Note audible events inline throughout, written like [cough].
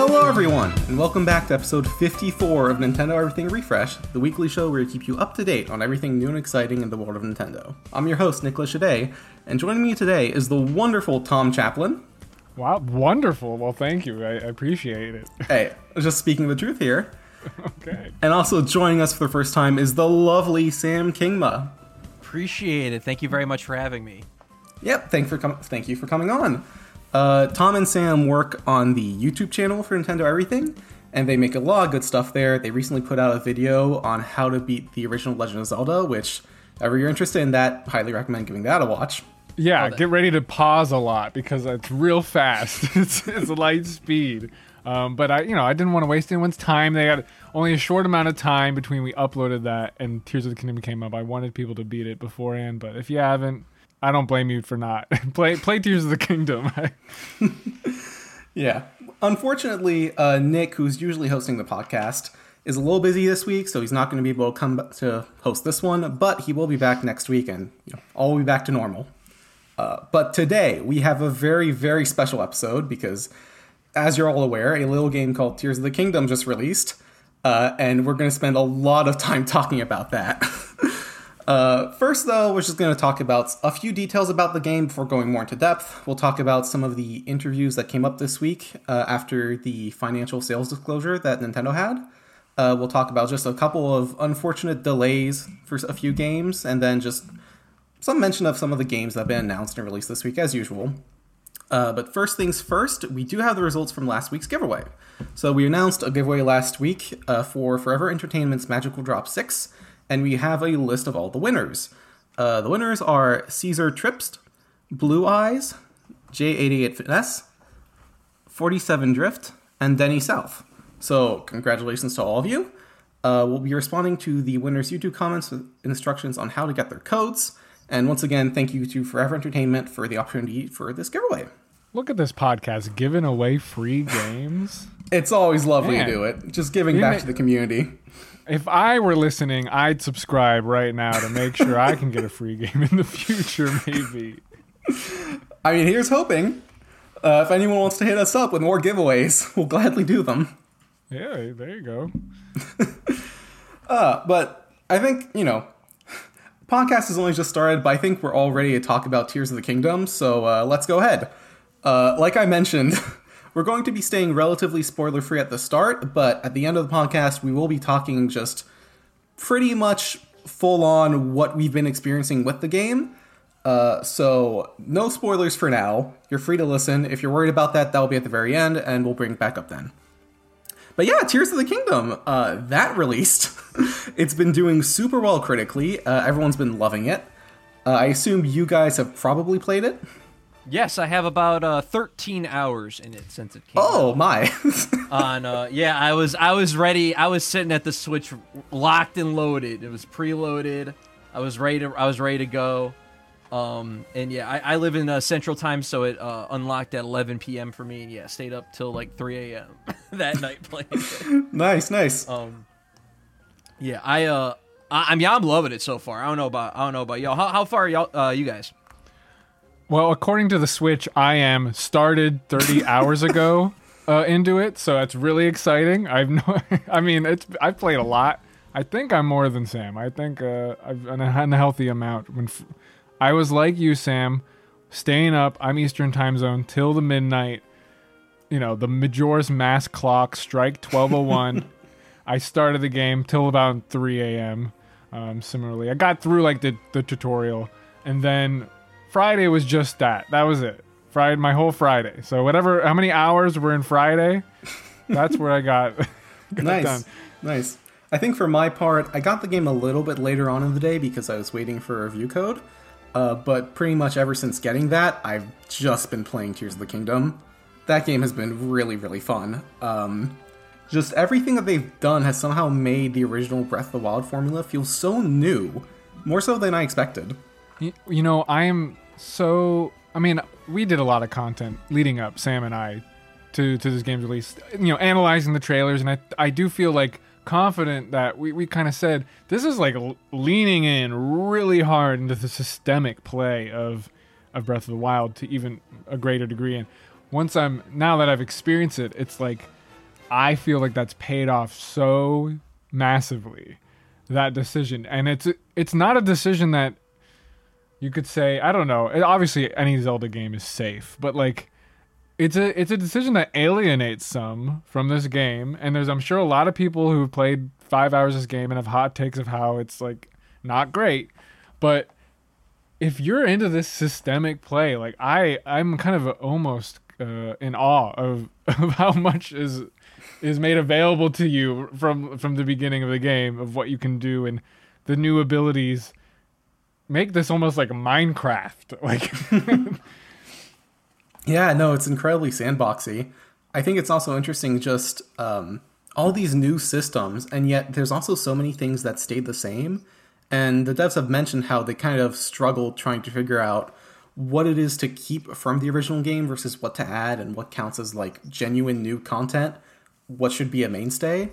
Hello, everyone, and welcome back to episode 54 of Nintendo Everything Refresh, the weekly show where we keep you up to date on everything new and exciting in the world of Nintendo. I'm your host, Nicolas Shade, and joining me today is the wonderful Tom Chaplin. Wow, wonderful. Well, thank you. I, I appreciate it. [laughs] Hey, just speaking the truth here. okay. And also joining us for the first time is the lovely Sam Kingma. Appreciate it. Thank you very much for having me. Yep, thank for com- thank you for coming on. Uh, Tom and Sam work on the YouTube channel for Nintendo Everything, and they make a lot of good stuff there. They recently put out a video on how to beat the original Legend of Zelda, which, if you're interested in that, highly recommend giving that a watch. Yeah, get ready to pause a lot because it's real fast. [laughs] it's, it's light speed. Um, but I, you know, I didn't want to waste anyone's time. They had only a short amount of time between we uploaded that and Tears of the Kingdom came up. I wanted people to beat it beforehand, but if you haven't, I don't blame you for not [laughs] play play Tears of the Kingdom. [laughs] yeah, unfortunately, uh, Nick, who's usually hosting the podcast, is a little busy this week, so he's not going to be able to come to host this one. But he will be back next week, and you know, all will be back to normal. Uh, but today we have a very very special episode because, as you're all aware, a little game called Tears of the Kingdom just released, uh, and we're going to spend a lot of time talking about that. [laughs] Uh, first, though, we're just going to talk about a few details about the game before going more into depth. We'll talk about some of the interviews that came up this week uh, after the financial sales disclosure that Nintendo had. Uh, we'll talk about just a couple of unfortunate delays for a few games, and then just some mention of some of the games that have been announced and released this week, as usual. Uh, but first things first, we do have the results from last week's giveaway. So we announced a giveaway last week uh, for Forever Entertainment's Magical Drop 6 and we have a list of all the winners. Uh, the winners are Cesar Tribst, Blue Eyes, J88 Fitness, 47 Drift, and Denny South. So, congratulations to all of you. Uh, we'll be responding to the winners' YouTube comments with instructions on how to get their codes. And once again, thank you to Forever Entertainment for the opportunity for this giveaway. Look at this podcast giving away free games. it's always lovely Man. to do it. Just giving back to the community. If I were listening, I'd subscribe right now to make sure I can get a free game in the future, maybe. I mean, here's hoping. Uh, if anyone wants to hit us up with more giveaways, [laughs] we'll gladly do them. Yeah, there you go. [laughs] uh, but I think, you know, podcast has only just started, but I think we're all ready to talk about Tears of the Kingdom, so uh, let's go ahead. Uh, like I mentioned, [laughs] We're going to be staying relatively spoiler free at the start, but at the end of the podcast, we will be talking just pretty much full on what we've been experiencing with the game. Uh, so, no spoilers for now. You're free to listen. If you're worried about that, that'll be at the very end, and we'll bring it back up then. But yeah, Tears of the Kingdom, uh, that released. [laughs] it's been doing super well critically. Uh, everyone's been loving it. Uh, I assume you guys have probably played it. Yes, I have about uh, 13 hours in it since it came. Oh out. my! [laughs] on uh, yeah, I was I was ready. I was sitting at the Switch, locked and loaded. It was preloaded. I was ready to I was ready to go. Um, and yeah, I, I live in uh, Central Time, so it uh, unlocked at 11 p.m. for me. And yeah, stayed up till like 3 a.m. [laughs] that night playing. It. nice, nice. Um, yeah, I uh, I, I mean, I'm loving it so far. I don't know about I don't know about y'all. How, how far y'all uh, you guys? Well, according to the Switch, I am started 30 [laughs] hours ago uh, into it, so that's really exciting. I've no, [laughs] I mean, it's I've played a lot. I think I'm more than Sam. I think uh, I've an unhealthy amount. When f- I was like you, Sam, staying up. I'm Eastern Time Zone till the midnight. You know, the Majora's Mask clock strike 12:01. [laughs] I started the game till about 3 a.m. Um, similarly, I got through like the the tutorial, and then Friday was just that. That was it. Friday, my whole Friday. So whatever, how many hours were in Friday, that's where I got, [laughs] got nice, done. nice. I think for my part, I got the game a little bit later on in the day because I was waiting for a review code. Uh, but pretty much ever since getting that, I've just been playing Tears of the Kingdom. That game has been really, really fun. Um, just everything that they've done has somehow made the original Breath of the Wild formula feel so new, more so than I expected. You, you know, I am so. I mean, we did a lot of content leading up, Sam and I, to to this game's release. You know, analyzing the trailers, and I I do feel like confident that we, we kind of said this is like leaning in really hard into the systemic play of of Breath of the Wild to even a greater degree. And once I'm now that I've experienced it, it's like I feel like that's paid off so massively that decision, and it's it's not a decision that you could say I don't know. Obviously, any Zelda game is safe, but like it's a it's a decision that alienates some from this game, and there's I'm sure a lot of people who've played five hours of this game and have hot takes of how it's like not great, but if you're into this systemic play, like I I'm kind of almost uh, in awe of [laughs] of how much is is made available to you from from the beginning of the game of what you can do and the new abilities make this almost like Minecraft. [laughs] Like [laughs] Yeah, no, it's incredibly sandboxy. I think it's also interesting just um, all these new systems, and yet there's also so many things that stayed the same. And the devs have mentioned how they kind of struggled trying to figure out what it is to keep from the original game versus what to add and what counts as like genuine new content, what should be a mainstay.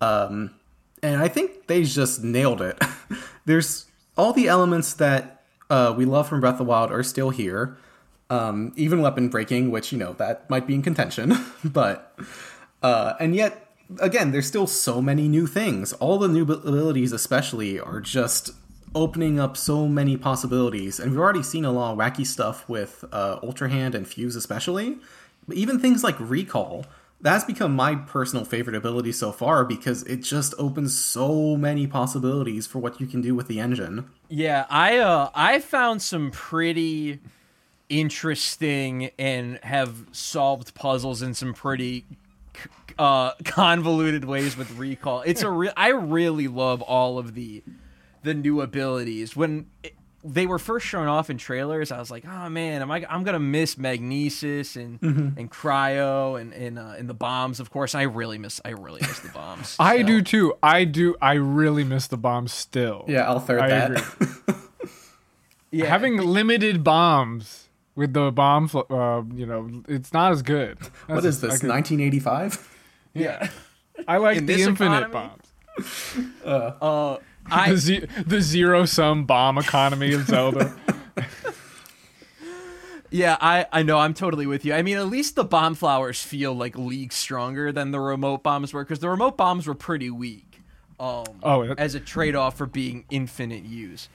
Um, and I think they just nailed it. [laughs] There's all the elements that uh, we love from Breath of the Wild are still here. Um, even weapon breaking, which you know that might be in contention, [laughs] but uh, and yet again, there's still so many new things. All the new abilities, especially, are just opening up so many possibilities. And we've already seen a lot of wacky stuff with uh, Ultra Hand and Fuse, especially. But even things like Recall, that's become my personal favorite ability so far because it just opens so many possibilities for what you can do with the engine. Yeah, I uh I found some pretty interesting and have solved puzzles in some pretty uh [laughs] convoluted ways with recall. It's a re- I really love all of the the new abilities. When they were first shown off in trailers, I was like, "Oh man, am I? I'm gonna miss Magnesis and Mm-hmm. and Cryo and and uh, and the bombs. Of course, I really miss. I really miss the bombs. [laughs] I so. do too. I do. I really miss the bombs still. Yeah, I'll third I that. agree. [laughs] Yeah, Having limited bombs with the bomb, uh, you know, it's not as good. what That's- is this, I could- 1985? yeah. [laughs] I like in the infinite economy? bombs. Uh, I The, ze- the zero sum bomb economy of Zelda. [laughs] Yeah, I, I know. I'm totally with you. I mean, at least the bomb flowers feel like leagues stronger than the remote bombs were, because the remote bombs were pretty weak. Um, Oh, that- as a trade off for being infinite use.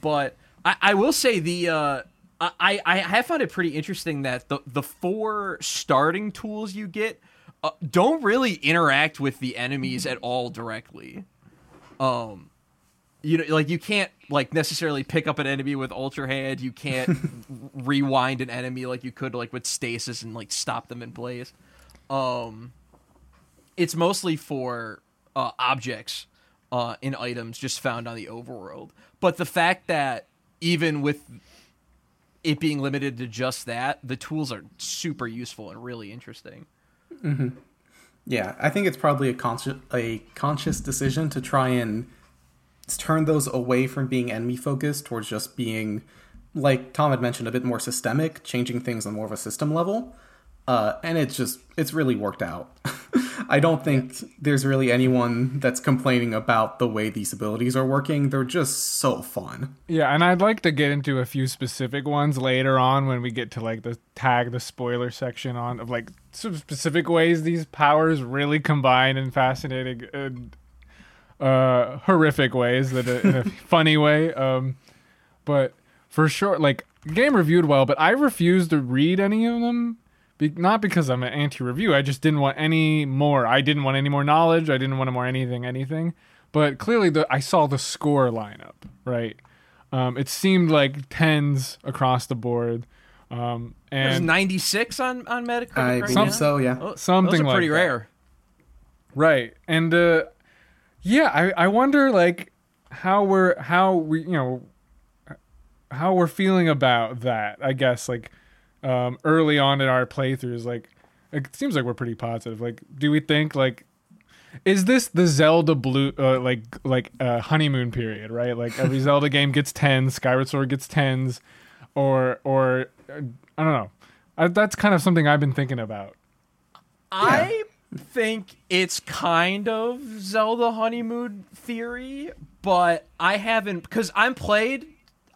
But I, I will say the uh, I I have found it pretty interesting that the the four starting tools you get uh, don't really interact with the enemies at all directly. Um, you know, like you can't like necessarily pick up an enemy with ultra hand. You can't [laughs] rewind an enemy like you could like with stasis and like stop them in place. Um, it's mostly for uh, objects uh, in items just found on the overworld. But the fact that even with it being limited to just that, the tools are super useful and really interesting. Yeah, I think it's probably a conscious a conscious decision to try and turn those away from being enemy focused towards just being, like Tom had mentioned, a bit more systemic, changing things on more of a system level. Uh, and it's just it's really worked out. [laughs] I don't think there's really anyone that's complaining about the way these abilities are working. They're just so fun. Yeah, and I'd like to get into a few specific ones later on when we get to like the tag the spoiler section on of like some specific ways these powers really combine in fascinating and uh horrific ways that uh, in a [laughs] funny way. Um but for sure like game reviewed well, but I refuse to read any of them. Be- not because I'm an anti-review. I just didn't want any more. I didn't want any more knowledge. I didn't want more anything, anything. But clearly, the I saw the score lineup right. Um, it seemed like tens across the board, um, There's and 96 on on Metacritic I right believe now. so. Yeah. Oh, Something those are pretty like that. rare. right. And uh, yeah, I I wonder like how we're how we you know how we're feeling about that. I guess like um, early on in our playthroughs, like it seems like we're pretty positive. Like, do we think like is this the Zelda blue uh, like like uh, honeymoon period, right? Like every [laughs] Zelda game gets tens, Skyward Sword gets tens, or or uh, I don't know. I, that's kind of something I've been thinking about. I think it's kind of Zelda honeymoon theory, but I haven't because I'm played.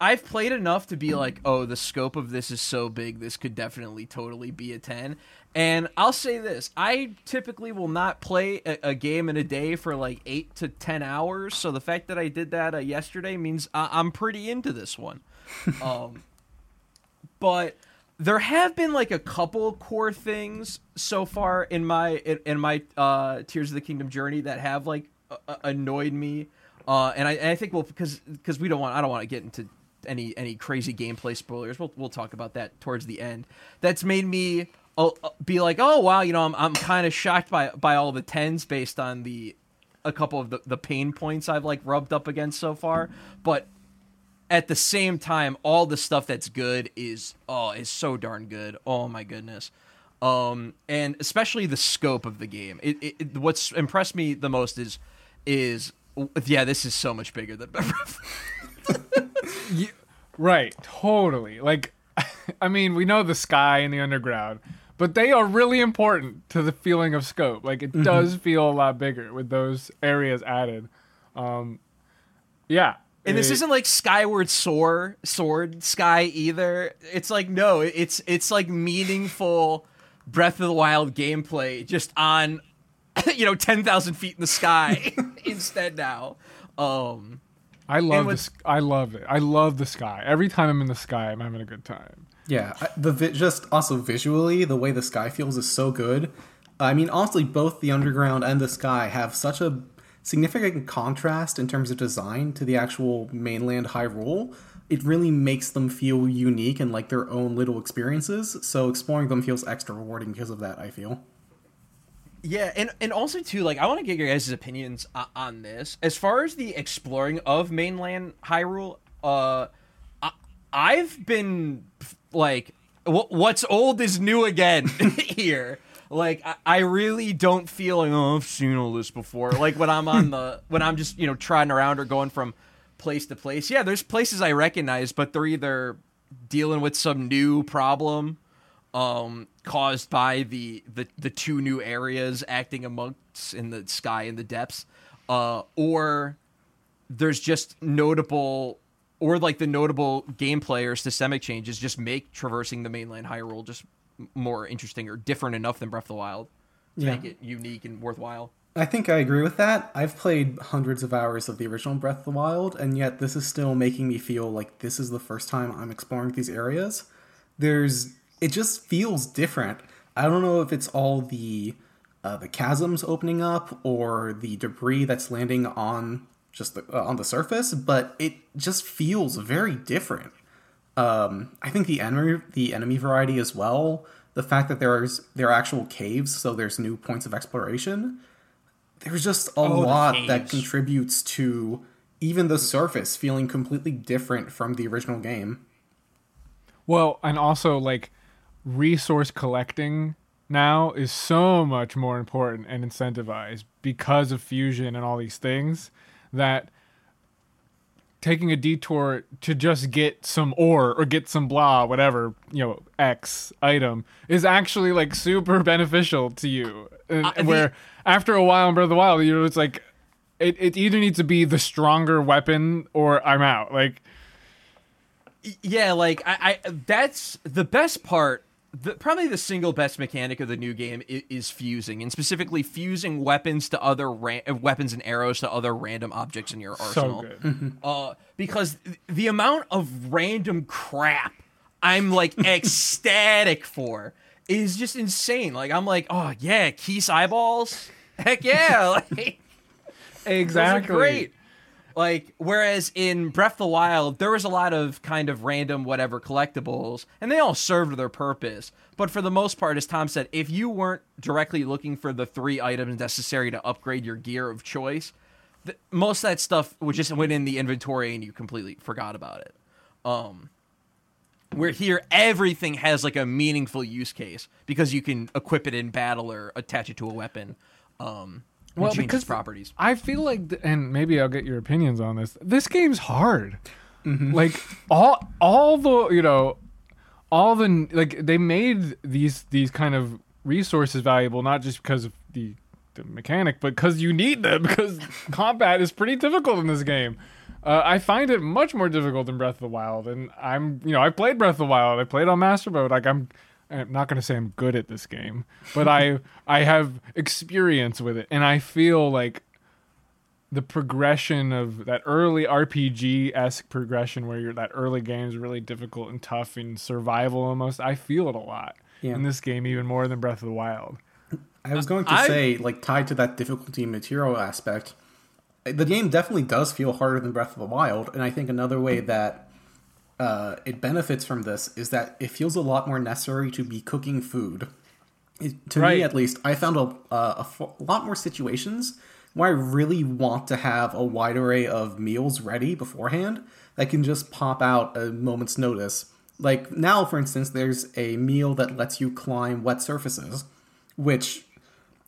I've played enough to be like, oh, the scope of this is so big, this could definitely totally be a ten. And I'll say this: I typically will not play a, a game in a day for like eight to ten hours. So the fact that I did that uh, yesterday means I- I'm pretty into this one. [laughs] um, but there have been like a couple core things so far in my in, in my uh, Tears of the Kingdom journey that have like uh, annoyed me. Uh, and I, and I think well because because we don't want I don't want to get into any any crazy gameplay spoilers. We'll we'll talk about that towards the end. That's made me uh, be like, oh wow, you know, I'm I'm kind of shocked by by all the tens based on the a couple of the, the pain points I've like rubbed up against so far. But at the same time, all the stuff that's good is oh is so darn good. Oh my goodness. Um, and especially the scope of the game. It, it, it what's impressed me the most is is yeah, this is so much bigger than [laughs] Yeah, right, totally. Like, [laughs] I mean, we know the sky and the underground, but they are really important to the feeling of scope. Like, it does feel a lot bigger with those areas added. Um, yeah. And this isn't like Skyward Soar Sword Sky either. It's like no, it's it's like meaningful Breath of the Wild gameplay just on [laughs] you know ten thousand feet in the sky [laughs] instead now. Um, I love with- this. I love it. I love the sky. Every time I'm in the sky, I'm having a good time. Yeah, the vi- just also visually, the way the sky feels is so good. I mean, honestly, both the underground and the sky have such a significant contrast in terms of design to the actual mainland Hyrule. It really makes them feel unique and like their own little experiences. So exploring them feels extra rewarding because of that. I feel. Yeah, and and also too, like I want to get your guys' opinions on this. As far as the exploring of mainland Hyrule, uh, I, I've been like, wh- what's old is new again [laughs] here. Like I, I really don't feel like oh I've seen all this before. Like when I'm on [laughs] the when I'm just you know trotting around or going from place to place. Yeah, there's places I recognize, but they're either dealing with some new problem um caused by the the the two new areas acting amongst in the sky and the depths uh or there's just notable or like the notable gameplay or systemic changes just make traversing the mainland Hyrule just more interesting or different enough than Breath of the Wild to Yeah. make it unique and worthwhile. I think I agree with that. I've played hundreds of hours of the original Breath of the Wild, and yet this is still making me feel like this is the first time I'm exploring these areas. There's, it just feels different. I don't know if it's all the uh, the chasms opening up or the debris that's landing on just the, uh, on the surface, but it just feels very different. Um, I think the enemy the enemy variety as well. The fact that there's there are actual caves, so there's new points of exploration there's just a Oh, lot that contributes to even the surface feeling completely different from the original game. Well, and also like resource collecting now is so much more important and incentivized because of fusion and all these things that taking a detour to just get some ore or get some blah whatever you know x item is actually like super [laughs] beneficial to you and, Uh, the- where after a while in breath of the wild you know it's like it, it either needs to be the stronger weapon or i'm out like Yeah, like I, I that's the best part. The, probably the single best mechanic of the new game is, is fusing, and specifically fusing weapons to other ran- uh, weapons and arrows to other random objects in your arsenal. so good Uh, because the amount of random crap I'm like [laughs] ecstatic for is just insane. Like I'm like, oh yeah, Keese eyeballs, heck yeah, [laughs] like exactly those are great. Like, whereas in Breath of the Wild, there was a lot of kind of random whatever collectibles, and they all served their purpose. But for the most part, as Tom said, if you weren't directly looking for the three items necessary to upgrade your gear of choice, th- most of that stuff would just went in the inventory and you completely forgot about it. Um, where here everything has like a meaningful use case because you can equip it in battle or attach it to a weapon. Um, Well, because properties. I feel like, th- and maybe I'll get your opinions on this. This game's hard. Mm-hmm. Like all, all the you know, all the like they made these these kind of resources valuable not just because of the the mechanic, but because you need them [laughs] because combat is pretty difficult in this game. Uh, I find it much more difficult than Breath of the Wild, and I'm, you know, I played Breath of the Wild. I played on Master Mode. Like I'm, I'm not gonna say I'm good at this game, but I, I have experience with it, and I feel like the progression of that early RPG esque progression, where you're that early game is really difficult and tough and survival almost. I feel it a lot Yeah. in this game, even more than Breath of the Wild. I was going to I- say, like, tied to that difficulty material aspect, the game definitely does feel harder than Breath of the Wild, and I think another way that uh, it benefits from this is that it feels a lot more necessary to be cooking food. It, to Right. me, at least, I found a, a f- a lot more situations where I really want to have a wide array of meals ready beforehand that can just pop out a moment's notice. Like now, for instance, there's a meal that lets you climb wet surfaces, which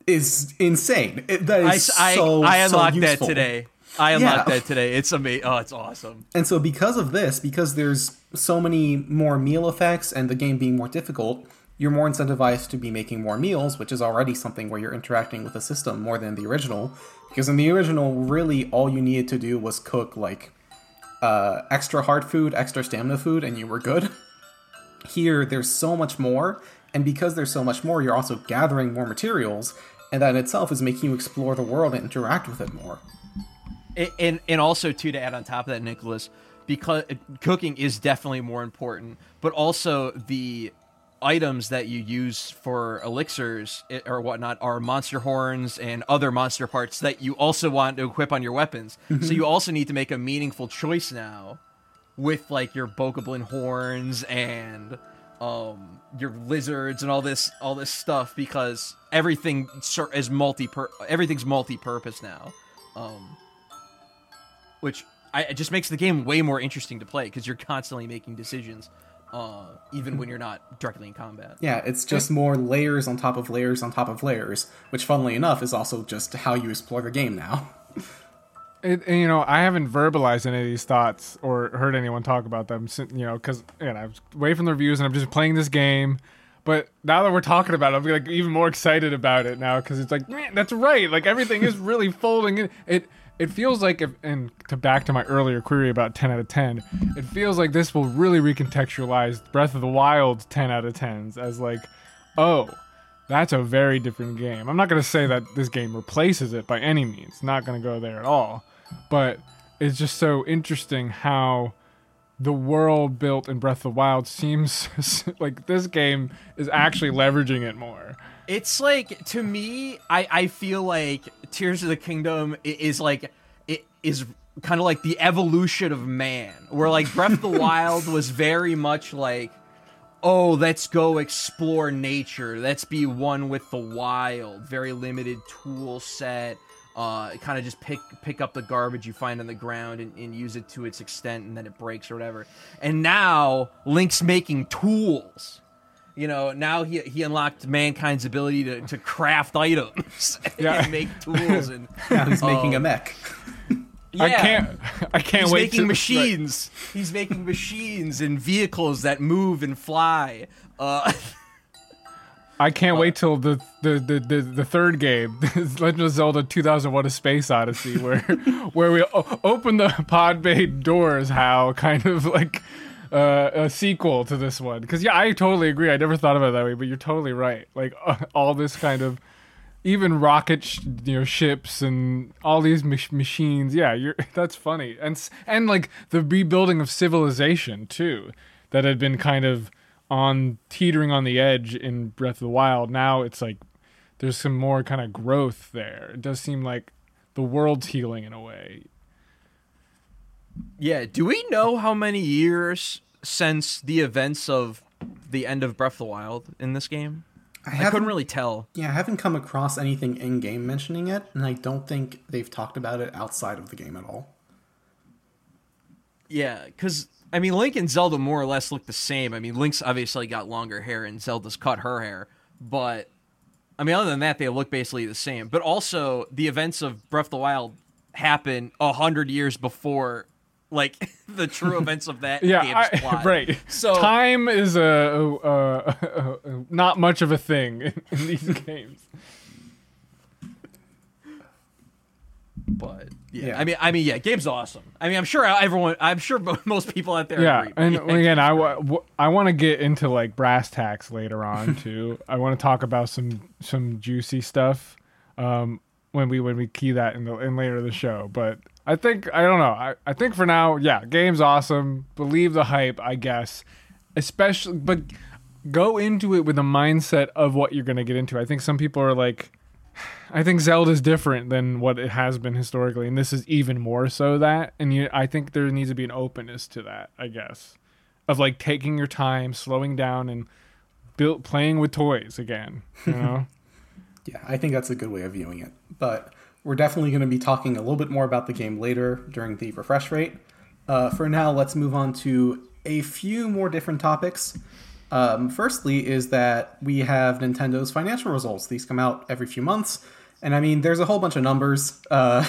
is insane. It, that I, is I, I unlocked so that today. I unlocked Yeah. that today. It's amazing. Oh, it's awesome. And so, because of this, because there's so many more meal effects and the game being more difficult, you're more incentivized to be making more meals, which is already something where you're interacting with the system more than the original. Because in the original, really all you needed to do was cook like uh, extra hard food, extra stamina food, and you were good. Here, there's so much more, and because there's so much more, you're also gathering more materials, and that in itself is making you explore the world and interact with it more. And and also too to add on top of that nicholas because cooking is definitely more important but also the items that you use for elixirs or whatnot are monster horns and other monster parts that you also want to equip on your weapons. So you also need to make a meaningful choice now with like your bokoblin horns and um your lizards and all this all this stuff because everything is multi everything's multi-purpose now. Um which I, it just makes the game way more interesting to play because you're constantly making decisions, uh, even when you're not directly in combat. Yeah, it's just more layers on top of layers on top of layers, which, funnily enough, is also just how you explore the game now. [laughs] It, and, you know, I haven't verbalized any of these thoughts or heard anyone talk about them. Since, you know, because again, I was away from the reviews and I'm just playing this game. But now that we're talking about it, I'm like even more excited about it now because it's like, man, that's right. Like everything is really folding in. It it feels like, if, and to back to my earlier query about 10 out of 10, it feels like this will really recontextualize Breath of the Wild 10 out of 10s as like, oh, that's a very different game. I'm not going to say that this game replaces it by any means. Not going to go there at all. But it's just so interesting how the world built in Breath of the Wild seems [laughs] like this game is actually leveraging it more. It's like to me, I I feel like Tears of the Kingdom is like it is kind of like the evolution of man, where like Breath of the [laughs] Wild was very much like. Oh, let's go explore nature. Let's be one with the wild. Very limited tool set. Uh, kind of just pick pick up the garbage you find on the ground and, and use it to its extent, and then it breaks or whatever. And now Link's making tools. You know, now he he unlocked mankind's ability to, to craft items [laughs] Yeah. and make tools and [laughs] Now he's making Oh. a mech. I can't I can't He's wait making to machines. He's making machines and vehicles that move and fly. Uh, I can't wait till the the, the, the, the third game, [laughs] Legend of Zelda 2001: A Space Odyssey, where where we o- open the pod bay doors. How kind of like uh, a sequel to this one? Because yeah, I totally agree. I never thought about it that way, but you're totally right. Like uh, [laughs] all this kind of even rocket sh- you know ships and all these mach- machines. Yeah, you're [laughs] that's funny. And and like the rebuilding of civilization too, that had been kind of on teetering on the edge in Breath of the Wild. Now it's like there's some more kind of growth there. It does seem like the world's healing in a way. Yeah, do we know how many years since the events of the end of Breath of the Wild in this game? I I couldn't really tell. Yeah, I haven't come across anything in game mentioning it, and I don't think they've talked about it outside of the game at all. Yeah, because I mean, Link and Zelda more or less look the same. I mean, Link's obviously got longer hair and Zelda's cut her hair, but I mean, other than that, they look basically the same. But also, the events of Breath of the Wild happen a hundred years before, like [laughs] the true [laughs] events of that Yeah, game's I- [laughs] right. So Time is a, a, a, a- not much of a thing in, in these games. But yeah. Yeah. I mean, I mean, yeah, game's awesome. I mean, I'm sure everyone, I'm sure most people out there. Yeah, agree, and yeah, again, I, want to get into like brass tacks later on too. I want to talk about some some juicy stuff um, when we when we key that in the in later the show. But I think I don't know. I, I think for now, yeah, game's awesome. Believe the hype, I guess. Especially, but go into it with a mindset of what you're gonna get into. I think some people are like. [sighs] I think Zelda's different than what it has been historically, and this is even more so that. And you, I think there needs to be an openness to that. I guess of like taking your time, slowing down, and build, playing with toys again. You know, [laughs] Yeah, I think that's a good way of viewing it. But we're definitely going to be talking a little bit more about the game later during the refresh rate. Uh, for now, let's move on to a few more different topics. Um, firstly, is that we have Nintendo's financial results. These come out every few months. And I mean, there's a whole bunch of numbers. Uh,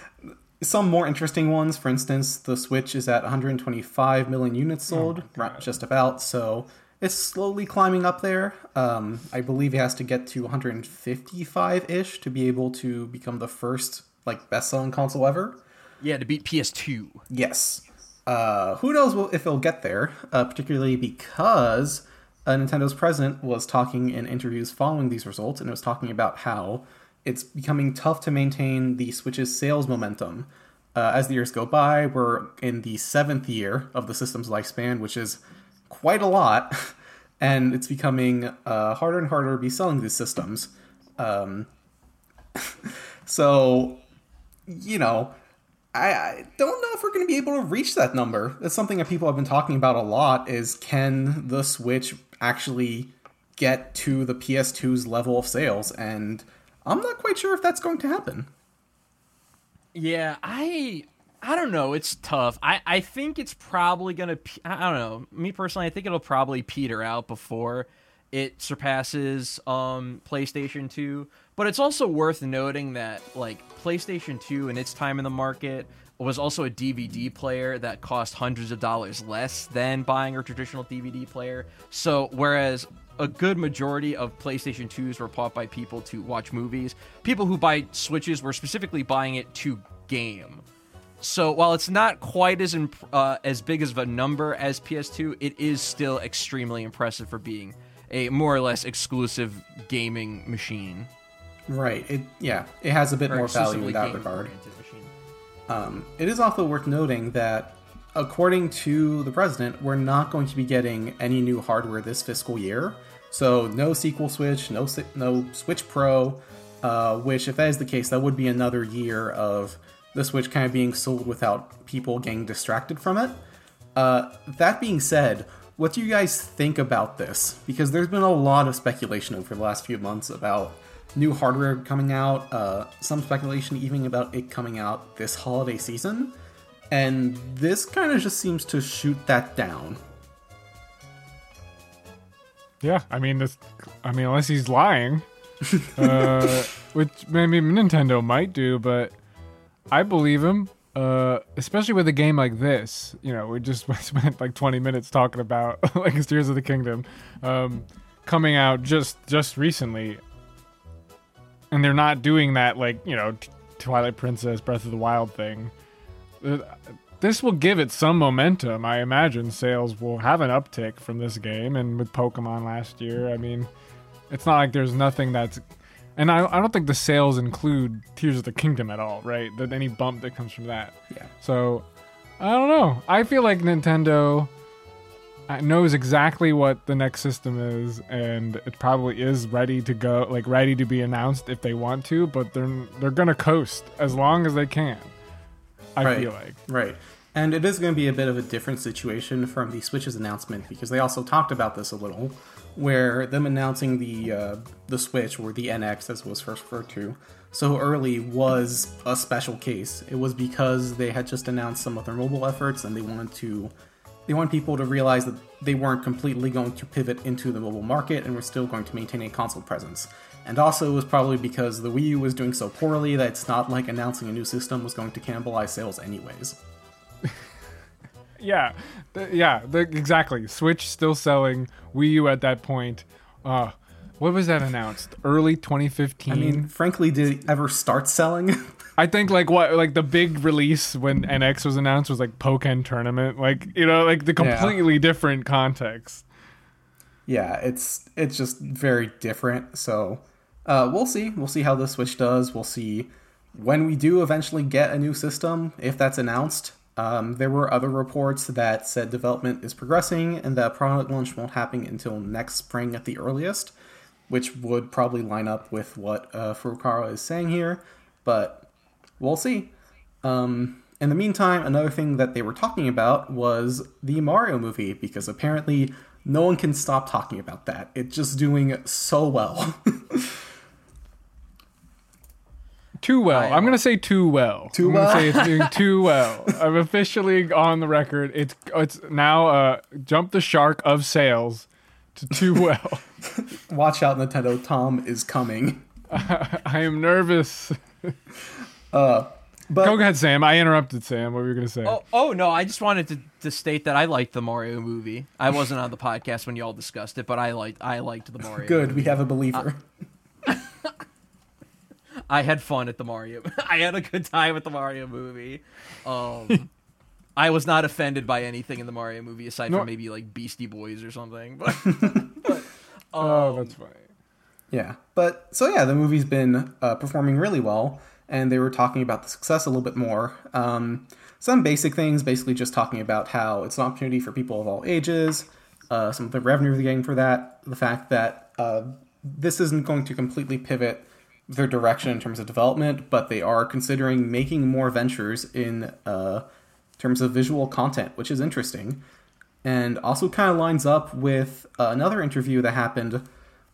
[laughs] some more interesting ones, for instance, the Switch is at 125 million units sold, right, just about. So it's slowly climbing up there. Um, I believe it has to get to 155 ish to be able to become the first like best selling console ever. yeah, to beat PS2. Yes. Uh, who knows if it'll get there, uh, particularly because uh, Nintendo's president was talking in interviews following these results, and it was talking about how it's becoming tough to maintain the Switch's sales momentum. Uh, as the years go by, we're in the seventh year of the system's lifespan, which is quite a lot, [laughs] and it's becoming uh, harder and harder to be selling these systems. Um, [laughs] so, you know, I, I don't know if we're going to be able to reach that number. That's something that people have been talking about a lot. Is can the Switch actually get to the PS2's level of sales? And I'm not quite sure if that's going to happen. Yeah, I I don't know. It's tough. I I think it's probably gonna. I I don't know. Me personally, I think it'll probably peter out before it surpasses um PlayStation 2. But it's also worth noting that like PlayStation 2 in its time in the market was also a DVD player that cost hundreds of dollars less than buying a traditional DVD player. So whereas a good majority of PlayStation 2s were bought by people to watch movies, people who buy Switches were specifically buying it to game. So while it's not quite as imp- uh, as big of a number as PS2, it is still extremely impressive for being a more or less exclusive gaming machine. Right. It yeah. It has a bit Or more value in that regard. Um, it is also worth noting that, according to the president, we're not going to be getting any new hardware this fiscal year. So no sequel Switch, no no Switch Pro. Uh, which, if that is the case, that would be another year of the Switch kind of being sold without people getting distracted from it. Uh, that being said, what do you guys think about this? Because there's been a lot of speculation over the last few months about new hardware coming out, uh, some speculation even about it coming out this holiday season, and this kind of just seems to shoot that down. yeah. I mean, this. I mean, unless he's lying, uh, [laughs] which maybe Nintendo might do, but I believe him. Uh, especially with a game like this, you know, we just [laughs] spent like 20 minutes talking about [laughs] like Tears of the Kingdom, um, coming out just just recently, and they're not doing that like you know Twilight Princess, Breath of the Wild thing. Uh, This will give it some momentum. I imagine sales will have an uptick from this game, and with Pokemon last year, I mean, it's not like there's nothing that's and I, I don't think the sales include Tears of the Kingdom at all, right? That any bump that comes from that. Yeah. So I don't know. I feel like Nintendo uh, knows exactly what the next system is, and it probably is ready to go, like ready to be announced if they want to. But they're they're gonna coast as long as they can. I Right. feel like. Right. And it is going to be a bit of a different situation from the Switch's announcement because they also talked about this a little, where them announcing the uh, the Switch or the NX as it was first referred to so early was a special case. It was because they had just announced some of their mobile efforts and they wanted to they wanted people to realize that they weren't completely going to pivot into the mobile market and were still going to maintain a console presence. And also, it was probably because the Wii U was doing so poorly that it's not like announcing a new system was going to cannibalize sales, anyways. Yeah, th- yeah, the, exactly. Switch still selling. Wii U at that point. Uh, what was that announced? Early 2015. I mean, frankly, did it ever start selling? [laughs] I think like what like the big release when NX was announced was like Pokken tournament, like you know, like the Yeah. completely different context. yeah, it's it's just very different. So uh, we'll see. We'll see how the Switch does. We'll see when we do eventually get a new system if that's announced. Um, there were other reports that said development is progressing and that product launch won't happen until next spring at the earliest, which would probably line up with what uh, Furukawa is saying here. But we'll see. Um, in the meantime, another thing that they were talking about was the Mario movie because apparently no one can stop talking about that. It's just doing so well. [laughs] Too well. I, I'm uh, gonna say too well. Too I'm gonna well? say it's doing [laughs] too well. I'm officially on the record. It's it's now uh jump the shark of sales to too [laughs] well. Watch out, Nintendo. Tom is coming. [laughs] I am nervous. But Go ahead, Sam. I interrupted Sam. What were you gonna say? Oh, oh no! I just wanted to, to state that I liked the Mario movie. I wasn't on the podcast when y'all discussed it, but I liked I liked the Mario. good, we have a believer. I had fun at the Mario. [laughs] I had a good time at the Mario movie. Um, I was not offended by anything in the Mario movie aside No. from maybe like Beastie Boys or something. But [laughs] oh, [laughs] that's funny. Yeah, but so yeah, the movie's been uh, performing really well, and they were talking about the success a little bit more. Um, some basic things, basically just talking about how it's an opportunity for people of all ages, uh, some of the revenue they're getting for that, the fact that uh, this isn't going to completely pivot their direction in terms of development, but they are considering making more ventures in uh, terms of visual content, which is interesting, and also kind of lines up with uh, another interview that happened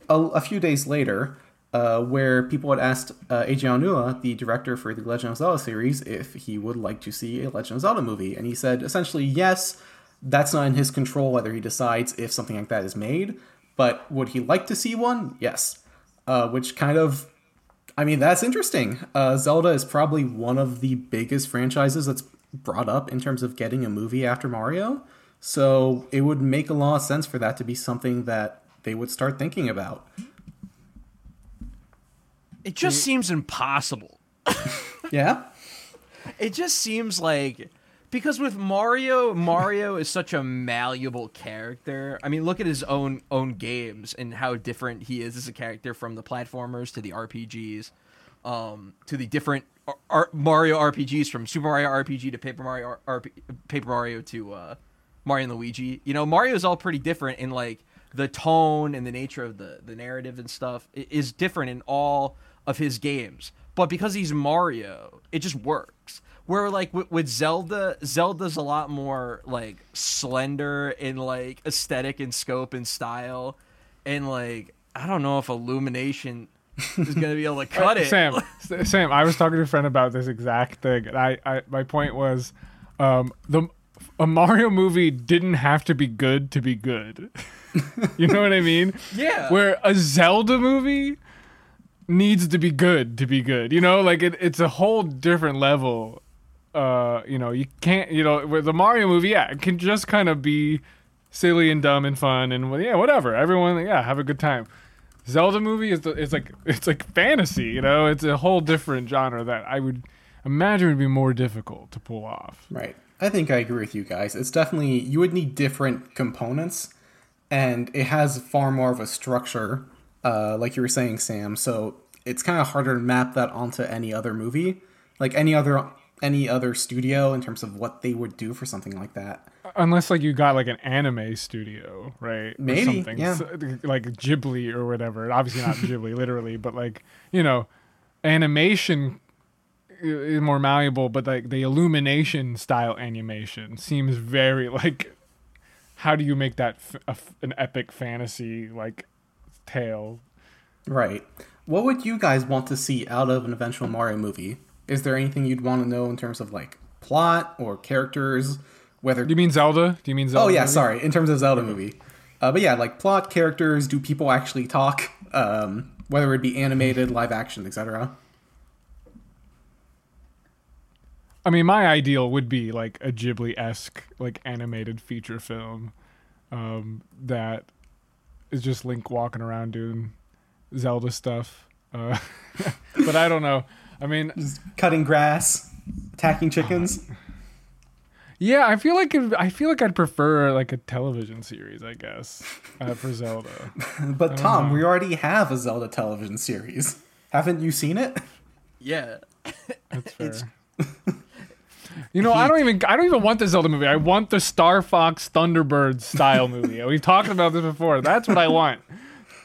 a, a few days later, uh, where people had asked uh, Eiji the director for the Legend of Zelda series, if he would like to see a Legend of Zelda movie, and he said essentially yes. That's not in his control whether he decides if something like that is made, but would he like to see one? Yes. Uh, which kind of, I mean, that's interesting. Uh, Zelda is probably one of the biggest franchises that's brought up in terms of getting a movie after Mario. So it would make a lot of sense for that to be something that they would start thinking about. it just seems impossible. Yeah? [laughs] It just seems like because with Mario, Mario [laughs] is such a malleable character. I mean, look at his own own games and how different he is as a character from the platformers to the RPGs, um, to the different R- Mario RPGs from Super Mario RPG to Paper Mario R- RP- Paper Mario to uh, Mario and Luigi. You know, Mario's all pretty different in like the tone and the nature of the the narrative and stuff is different in all of his games. But because he's Mario, it just works. Where like with, with Zelda, Zelda's a lot more like slender in like aesthetic and scope and style, and like I don't know if Illumination is gonna be able to [laughs] cut it. Sam, Sam, I was talking to a friend about this exact thing, and I, I my point was, um, the a Mario movie didn't have to be good to be good. [laughs] you know what I mean? Yeah. Where a Zelda movie needs to be good to be good. You know, like it, it's a whole different level. Uh, you know, you can't. You know, with the Mario movie, yeah, it can just kind of be silly and dumb and fun and yeah, whatever. Everyone, yeah, have a good time. Zelda movie is the, it's like it's like fantasy, you know. It's a whole different genre that I would imagine would be more difficult to pull off. Right. I think I agree with you guys. It's definitely, you would need different components, and it has far more of a structure, uh, like you were saying, Sam. So it's kind of harder to map that onto any other movie, like any other any other studio in terms of what they would do for something like that. Unless like you got like an anime studio, right? Or Maybe, something yeah. So- like Ghibli or whatever. Obviously not Ghibli [laughs] literally, but like you know, animation is more malleable. But like the illumination style animation seems very [laughs] like, how do you make that f- a f- an epic fantasy like tale? Right. What would you guys want to see out of an eventual Mario movie? Is there anything you'd want to know in terms of like plot or characters? Whether Do you mean Zelda? Do you mean Zelda? Oh yeah, movie? sorry. In terms of Zelda movie, uh, but yeah, like plot, characters. Do people actually talk? Um, whether it be animated, live action, etc. I mean, my ideal would be like a Ghibli esque, like animated feature film um, that is just Link walking around doing Zelda stuff. Uh, [laughs] but I don't know. I mean, Just cutting grass, attacking chickens. yeah, I feel like it, I feel like I'd prefer like a television series, I guess, uh, for Zelda. [laughs] But Tom, we already have a Zelda television series. Haven't you seen it? Yeah. [laughs] That's fair. It's- [laughs] You know, I don't even I don't even want the Zelda movie. I want the Star Fox Thunderbird style movie. We've talked about this before. That's what I want.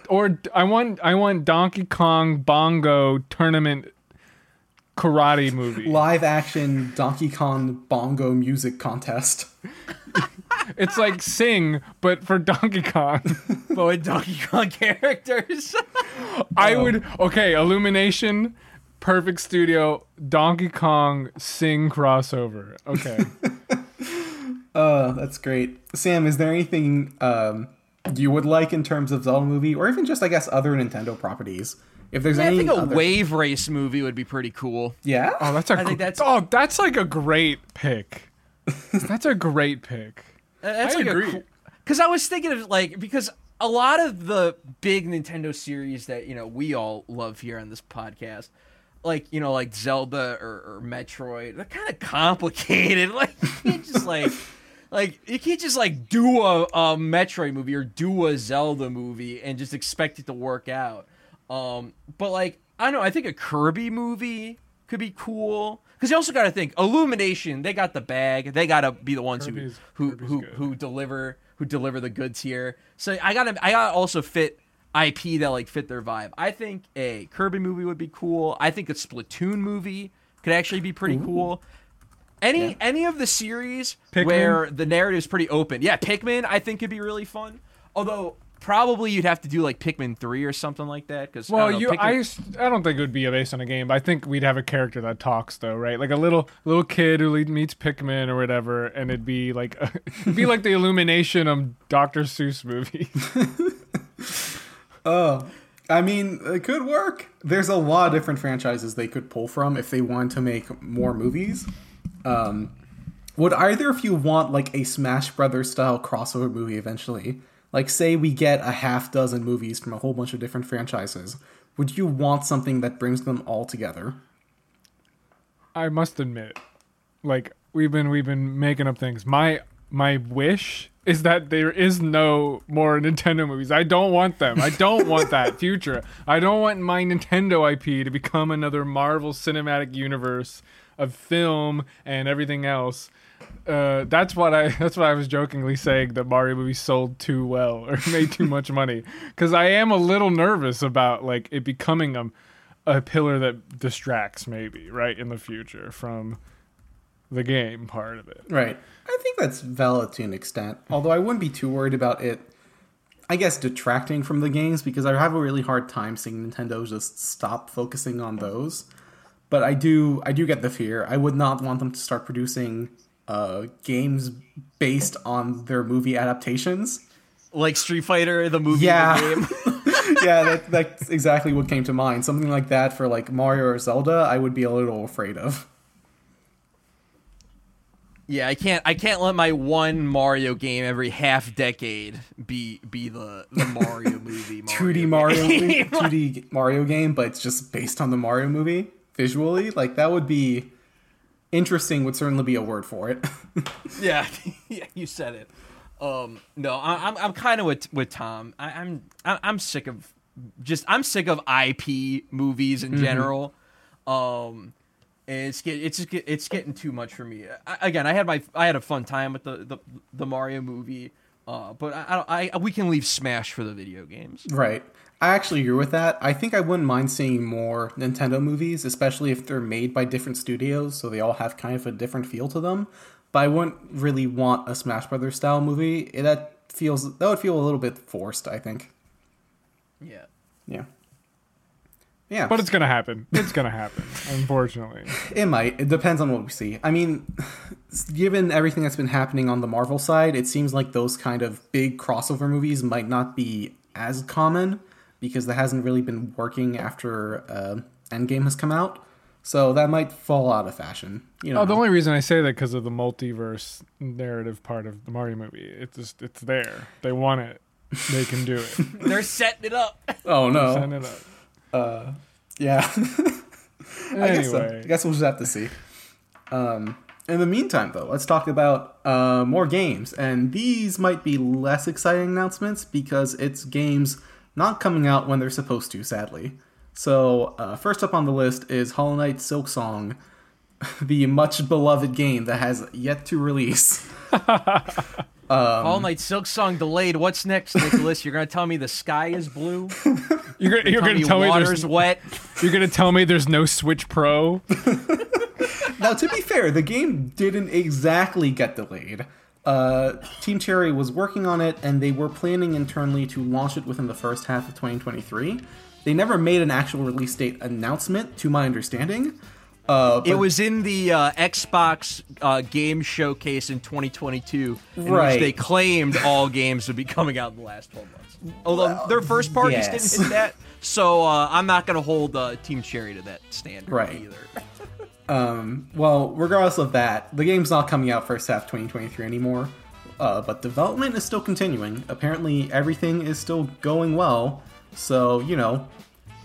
Or I want I want Donkey Kong Bongo tournament karate [laughs] movie. Live action Donkey Kong bongo music contest. It's like Sing, but for Donkey Kong. [laughs] but with Donkey Kong characters. I would okay, Illumination, Perfect Studio, Donkey Kong Sing crossover. Okay. Uh, [laughs] that's great. Sam, is there anything um, you would like in terms of Zelda movie, or even just I guess other Nintendo properties? If there's I any, think a other- wave race movie would be pretty cool. yeah. Oh, that's a I think gr- that's- Oh, that's like a great pick. [laughs] That's a great pick. Uh, That's I like agree. Because I was thinking of like because a lot of the big Nintendo series that you know we all love here on this podcast, like you know like Zelda or, or Metroid, they're kind of complicated. [laughs] Like you can't just like like you can't just like do a, a Metroid movie or do a Zelda movie and just expect it to work out. Um, but like I don't know, I think a Kirby movie could be cool. Because you also got to think Illumination. They got the bag. They got to be the ones who Kirby's- who Kirby's who, who deliver who deliver the goods here. So I gotta I gotta also fit IP that like fit their vibe. I think a Kirby movie would be cool. I think a Splatoon movie could actually be pretty cool. Any any of the series Pikmin? where the narrative is pretty open. Yeah, Pikmin I think could be really fun. Although probably you'd have to do like Pikmin three or something like that. Because Well, I don't know, you, Pikmin- I, s- I don't think it would be based on a game. But I think we'd have a character that talks, though, right? Like a little little kid who meets Pikmin or whatever, and it'd be like [laughs] it'd be like the Illumination of Dr. Seuss movie. [laughs] Oh, I mean, it could work. There's a lot of different franchises they could pull from if they want to make more movies. Um, would either of you want like a Smash Brothers style crossover movie eventually? Like, say we get a half dozen movies from a whole bunch of different franchises. Would you want something that brings them all together? I must admit, like we've been we've been making up things. My my wish is that there is no more Nintendo movies. I don't want them. I don't want that [laughs] future. I don't want my Nintendo IP to become another Marvel Cinematic Universe of film and everything else. Uh, that's what I [laughs] that's what I was jokingly saying that Mario movie sold too well or [laughs] made too much money because I am a little nervous about like it becoming a a pillar that distracts maybe right in the future from the game part of it. Right. I think that's valid to an extent. Although I wouldn't be too worried about it, I guess, detracting from the games because I have a really hard time seeing Nintendo just stop focusing on those. But I do, I do get the fear. I would not want them to start producing uh, games based on their movie adaptations. like Street Fighter the movie Yeah. the game. [laughs] yeah, that, that's exactly what came to mind. Something like that for like Mario or Zelda, I would be a little afraid of. Yeah, I can't. I can't let my one Mario game every half decade be be the the Mario [laughs] movie. 2D Mario movie, [laughs] 2D Mario game, but it's just based on the Mario movie visually. Like that would be interesting. Would certainly be a word for it. [laughs] yeah, [laughs] yeah, you said it. Um, no, I, I'm I'm kind of with with Tom. I, I'm I- I'm sick of just I'm sick of IP movies in general. Um, and it's get it's just get, it's getting too much for me. I, again, I had my I had a fun time with the the, the Mario movie. Uh, but I, I, I we can leave Smash for the video games. right. I actually agree with that. I think I wouldn't mind seeing more Nintendo movies, especially if they're made by different studios, so they all have kind of a different feel to them. But I wouldn't really want a Smash Brothers style movie. That feels that would feel a little bit forced. I think. Yeah. Yeah. Yeah. But it's gonna happen. It's gonna happen. [laughs] Unfortunately, It might. It depends on what we see. I mean, [sighs] given everything that's been happening on the Marvel side, it seems like those kind of big crossover movies might not be as common because that hasn't really been working after uh, Endgame has come out. So that might fall out of fashion. You know, oh, the only reason I say that because of the multiverse narrative part of the Mario movie. It's just it's there. They want it. They can do it. [laughs] They're setting it up. oh Send Setting it up. uh, yeah. [laughs] I guess so. I guess we'll just have to see. Um, in the meantime, though, let's talk about uh, more games, and these might be less exciting announcements because it's games not coming out when they're supposed to. Sadly. So uh, first up on the list is Hollow Knight Silk Song, [laughs] the much beloved game that has yet to release. [laughs] Hollow Knight Silk Song delayed. What's next, Nicholas? You're gonna tell me the sky is blue? [laughs] You're, gonna- you're Tell gonna me tell me water's there's wet? you're gonna tell me there's no Switch Pro. Now, to be fair, the game didn't exactly get delayed. Uh, Team Cherry was working on it, and they were planning internally to launch it within the first half of 2023. They never made an actual release date announcement, to my understanding. Uh, It was in the uh, Xbox uh, game showcase in 2022, in Right. which they claimed all games would be coming out in the last 12 months. Although their first parties yes. didn't hit that, so uh, I'm not going to hold uh, Team Cherry to that standard Right. either. Um, well, regardless of that, the game's not coming out first half 2023 anymore. Uh, but development is still continuing. Apparently, everything is still going well. So, you know,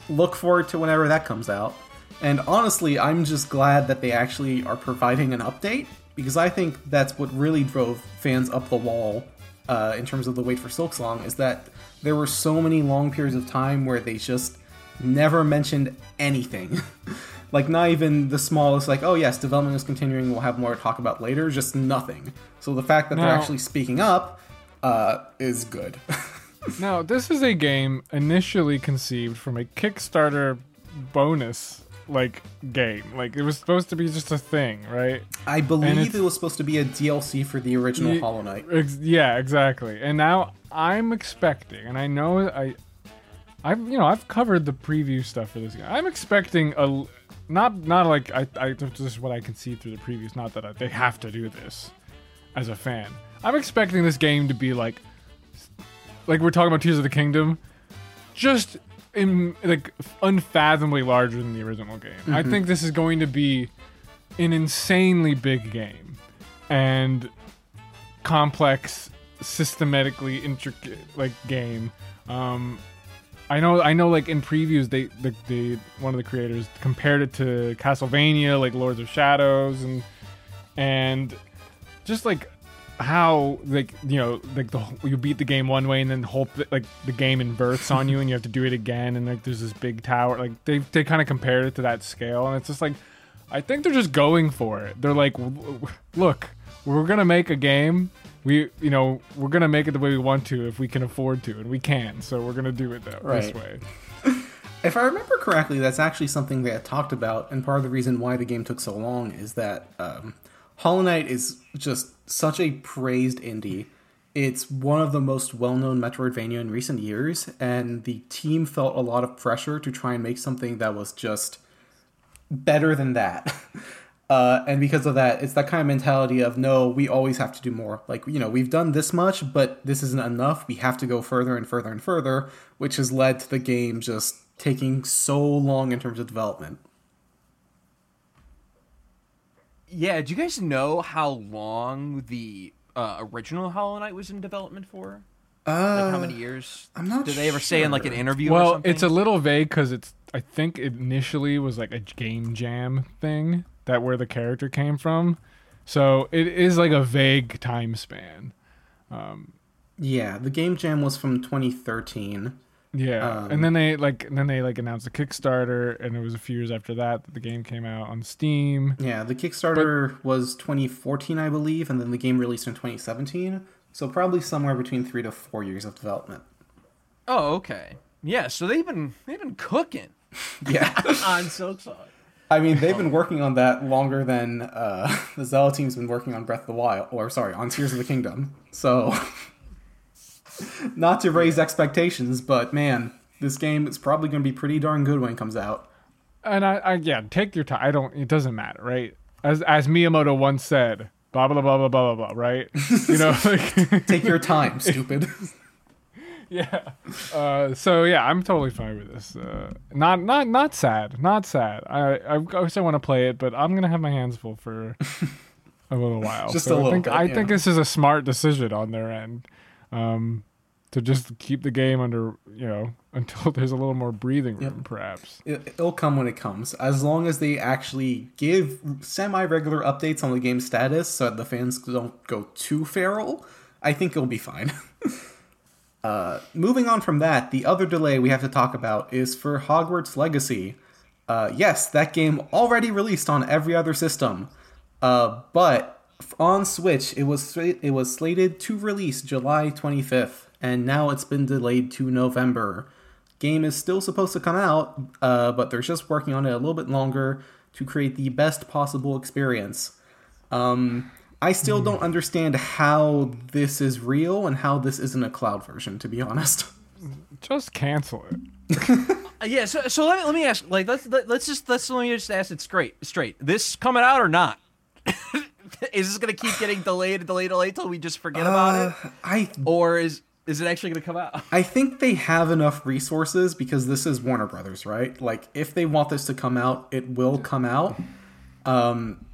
look forward to whenever that comes out. And honestly, I'm just glad that they actually are providing an update because I think that's what really drove fans up the wall uh, in terms of the wait for Silksong is that there were so many long periods of time where they just never mentioned anything. [laughs] like not even the smallest like oh yes development is continuing we'll have more to talk about later just nothing so the fact that they're actually speaking up uh, is good [laughs] Now, this is a game initially conceived from a Kickstarter bonus like game. Like it was supposed to be just a thing, right? i believe it was supposed to be a dlc for the original Ye- hollow knight Ex- yeah, exactly. And now I'm expecting, and I know I, I've you know I've covered the preview stuff for this game. I'm expecting a, not not like I I this is what I can see through the previews. Not that I, they have to do this as a fan. I'm expecting this game to be like, like we're talking about Tears of the Kingdom, just in like unfathomably larger than the original game. I think this is going to be an insanely big game, and complex, systematically intricate like game. Um, I know, I know. Like in previews, they the, the one of the creators compared it to Castlevania, like Lords of Shadows, and and just like how like you know like the you beat the game one way and then the whole like the game inverts on you and you have to do it again and like there's this big tower like they they kind of compared it to that scale and it's just like I think they're just going for it. They're like, "W- w- look, we're gonna make a game. We, you know, we're gonna make it the way we want to if we can afford to, and we can. So we're gonna do it that Right. this way. [laughs] if i remember correctly that's actually something they had talked about and part of the reason why the game took so long is that um, hollow knight is just such a praised indie it's one of the most well-known metroidvania in recent years and the team felt a lot of pressure to try and make something that was just better than that. [laughs] Uh, and because of that, it's that kind of mentality of no, we always have to do more. Like, you know, we've done this much, but this isn't enough. We have to go further and further and further, which has led to the game just taking so long in terms of development. Yeah, do you guys know how long the uh, original Hollow Knight was in development for? Uh, Like how many years? I'm not Did they ever say in like an sure. interview? or Well, something? it's a little vague because it's. I think initially was like a game jam thing that where the character came from, so it is like a vague time span. Yeah, the game jam was from 2013. Yeah, Um, and then they like, and then they like announced a Kickstarter, and it was a few years after that that the game came out on Steam. Yeah, the Kickstarter was 2014, I believe, and then the game released in 2017. So probably somewhere between three to four years of development. Oh, okay. Yeah, so they've been they've been cooking [laughs] Yeah. [laughs] on Silksong. I mean, they've been working on that longer than uh, [laughs] the Zelda team's been working on Breath of the Wild, or sorry, on Tears of the Kingdom. So, [laughs] not to raise expectations, but man, this game is probably going to be pretty darn good when it comes out. And I, I yeah, take your time. I don't. It doesn't matter, right? As as Miyamoto once said, blah blah blah blah blah blah blah. Right? [laughs] You know, like Take your time, stupid. [laughs] yeah. Uh, so yeah, I'm totally fine with this. Uh, not not not sad. Not sad. I I, I wish I want to play it, but I'm gonna have my hands full for a little while. [laughs] Just So a little I think bit, I yeah. think this is a smart decision on their end. Um, to just keep the game under you know [laughs] until there's a little more breathing room, perhaps. It, it'll come when it comes. As long as they actually give semi-regular updates on the game status, so that the fans don't go too feral, I think it'll be fine. Uh, moving on from that, the other delay we have to talk about is for Hogwarts Legacy. Uh, yes, that game already released on every other system, uh, but on Switch it was it was slated to release July 25th, and now it's been delayed to November. Game is still supposed to come out, uh, but they're just working on it a little bit longer to create the best possible experience. Um, I still don't understand how this is real and how this isn't a cloud version, to be honest. [laughs] Just cancel it. Uh, [laughs] yeah, so, so let, me, let me ask, like, let's let, let's just let's let me just ask it straight. Straight, this coming out or not? [laughs] is this gonna keep getting delayed, delayed, delayed till we just forget about it, Uh, I or is is it actually gonna come out? I think they have enough resources because this is Warner Brothers, right? Like if they want this to come out, it will come out. Um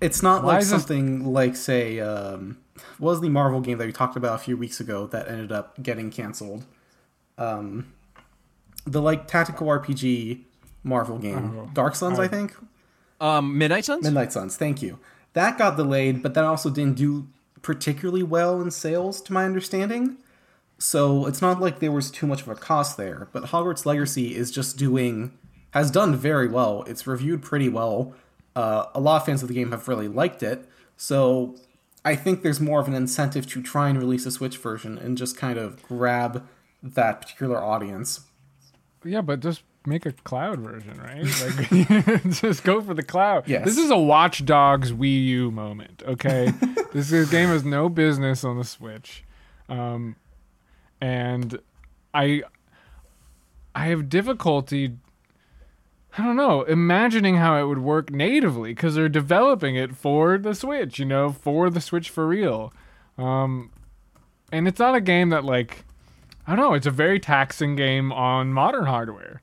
it's not Why like is this- something like say um was the Marvel game that we talked about a few weeks ago that ended up getting canceled? Um the like tactical RPG Marvel game. Oh. Dark Suns, I think. Um, Midnight Suns. Midnight Suns, thank you. That got delayed, but that also didn't do particularly well in sales, to my understanding. So it's not like there was too much of a cost there. But Hogwarts Legacy is just doing, has done very well. It's reviewed pretty well. Uh, a lot of fans of the game have really liked it. So I think there's more of an incentive to try and release a Switch version and just kind of grab that particular audience. Yeah, but just make a cloud version, right? Like, [laughs] just go for the cloud. Yes. This is a Watch Dogs Wii U moment. Okay, [laughs] this, this game has no business on the Switch, um, and I, I have difficulty. I don't know, imagining how it would work natively because they're developing it for the Switch, you know, for the Switch for real. Um, and it's not a game that like I don't know. It's a very taxing game on modern hardware.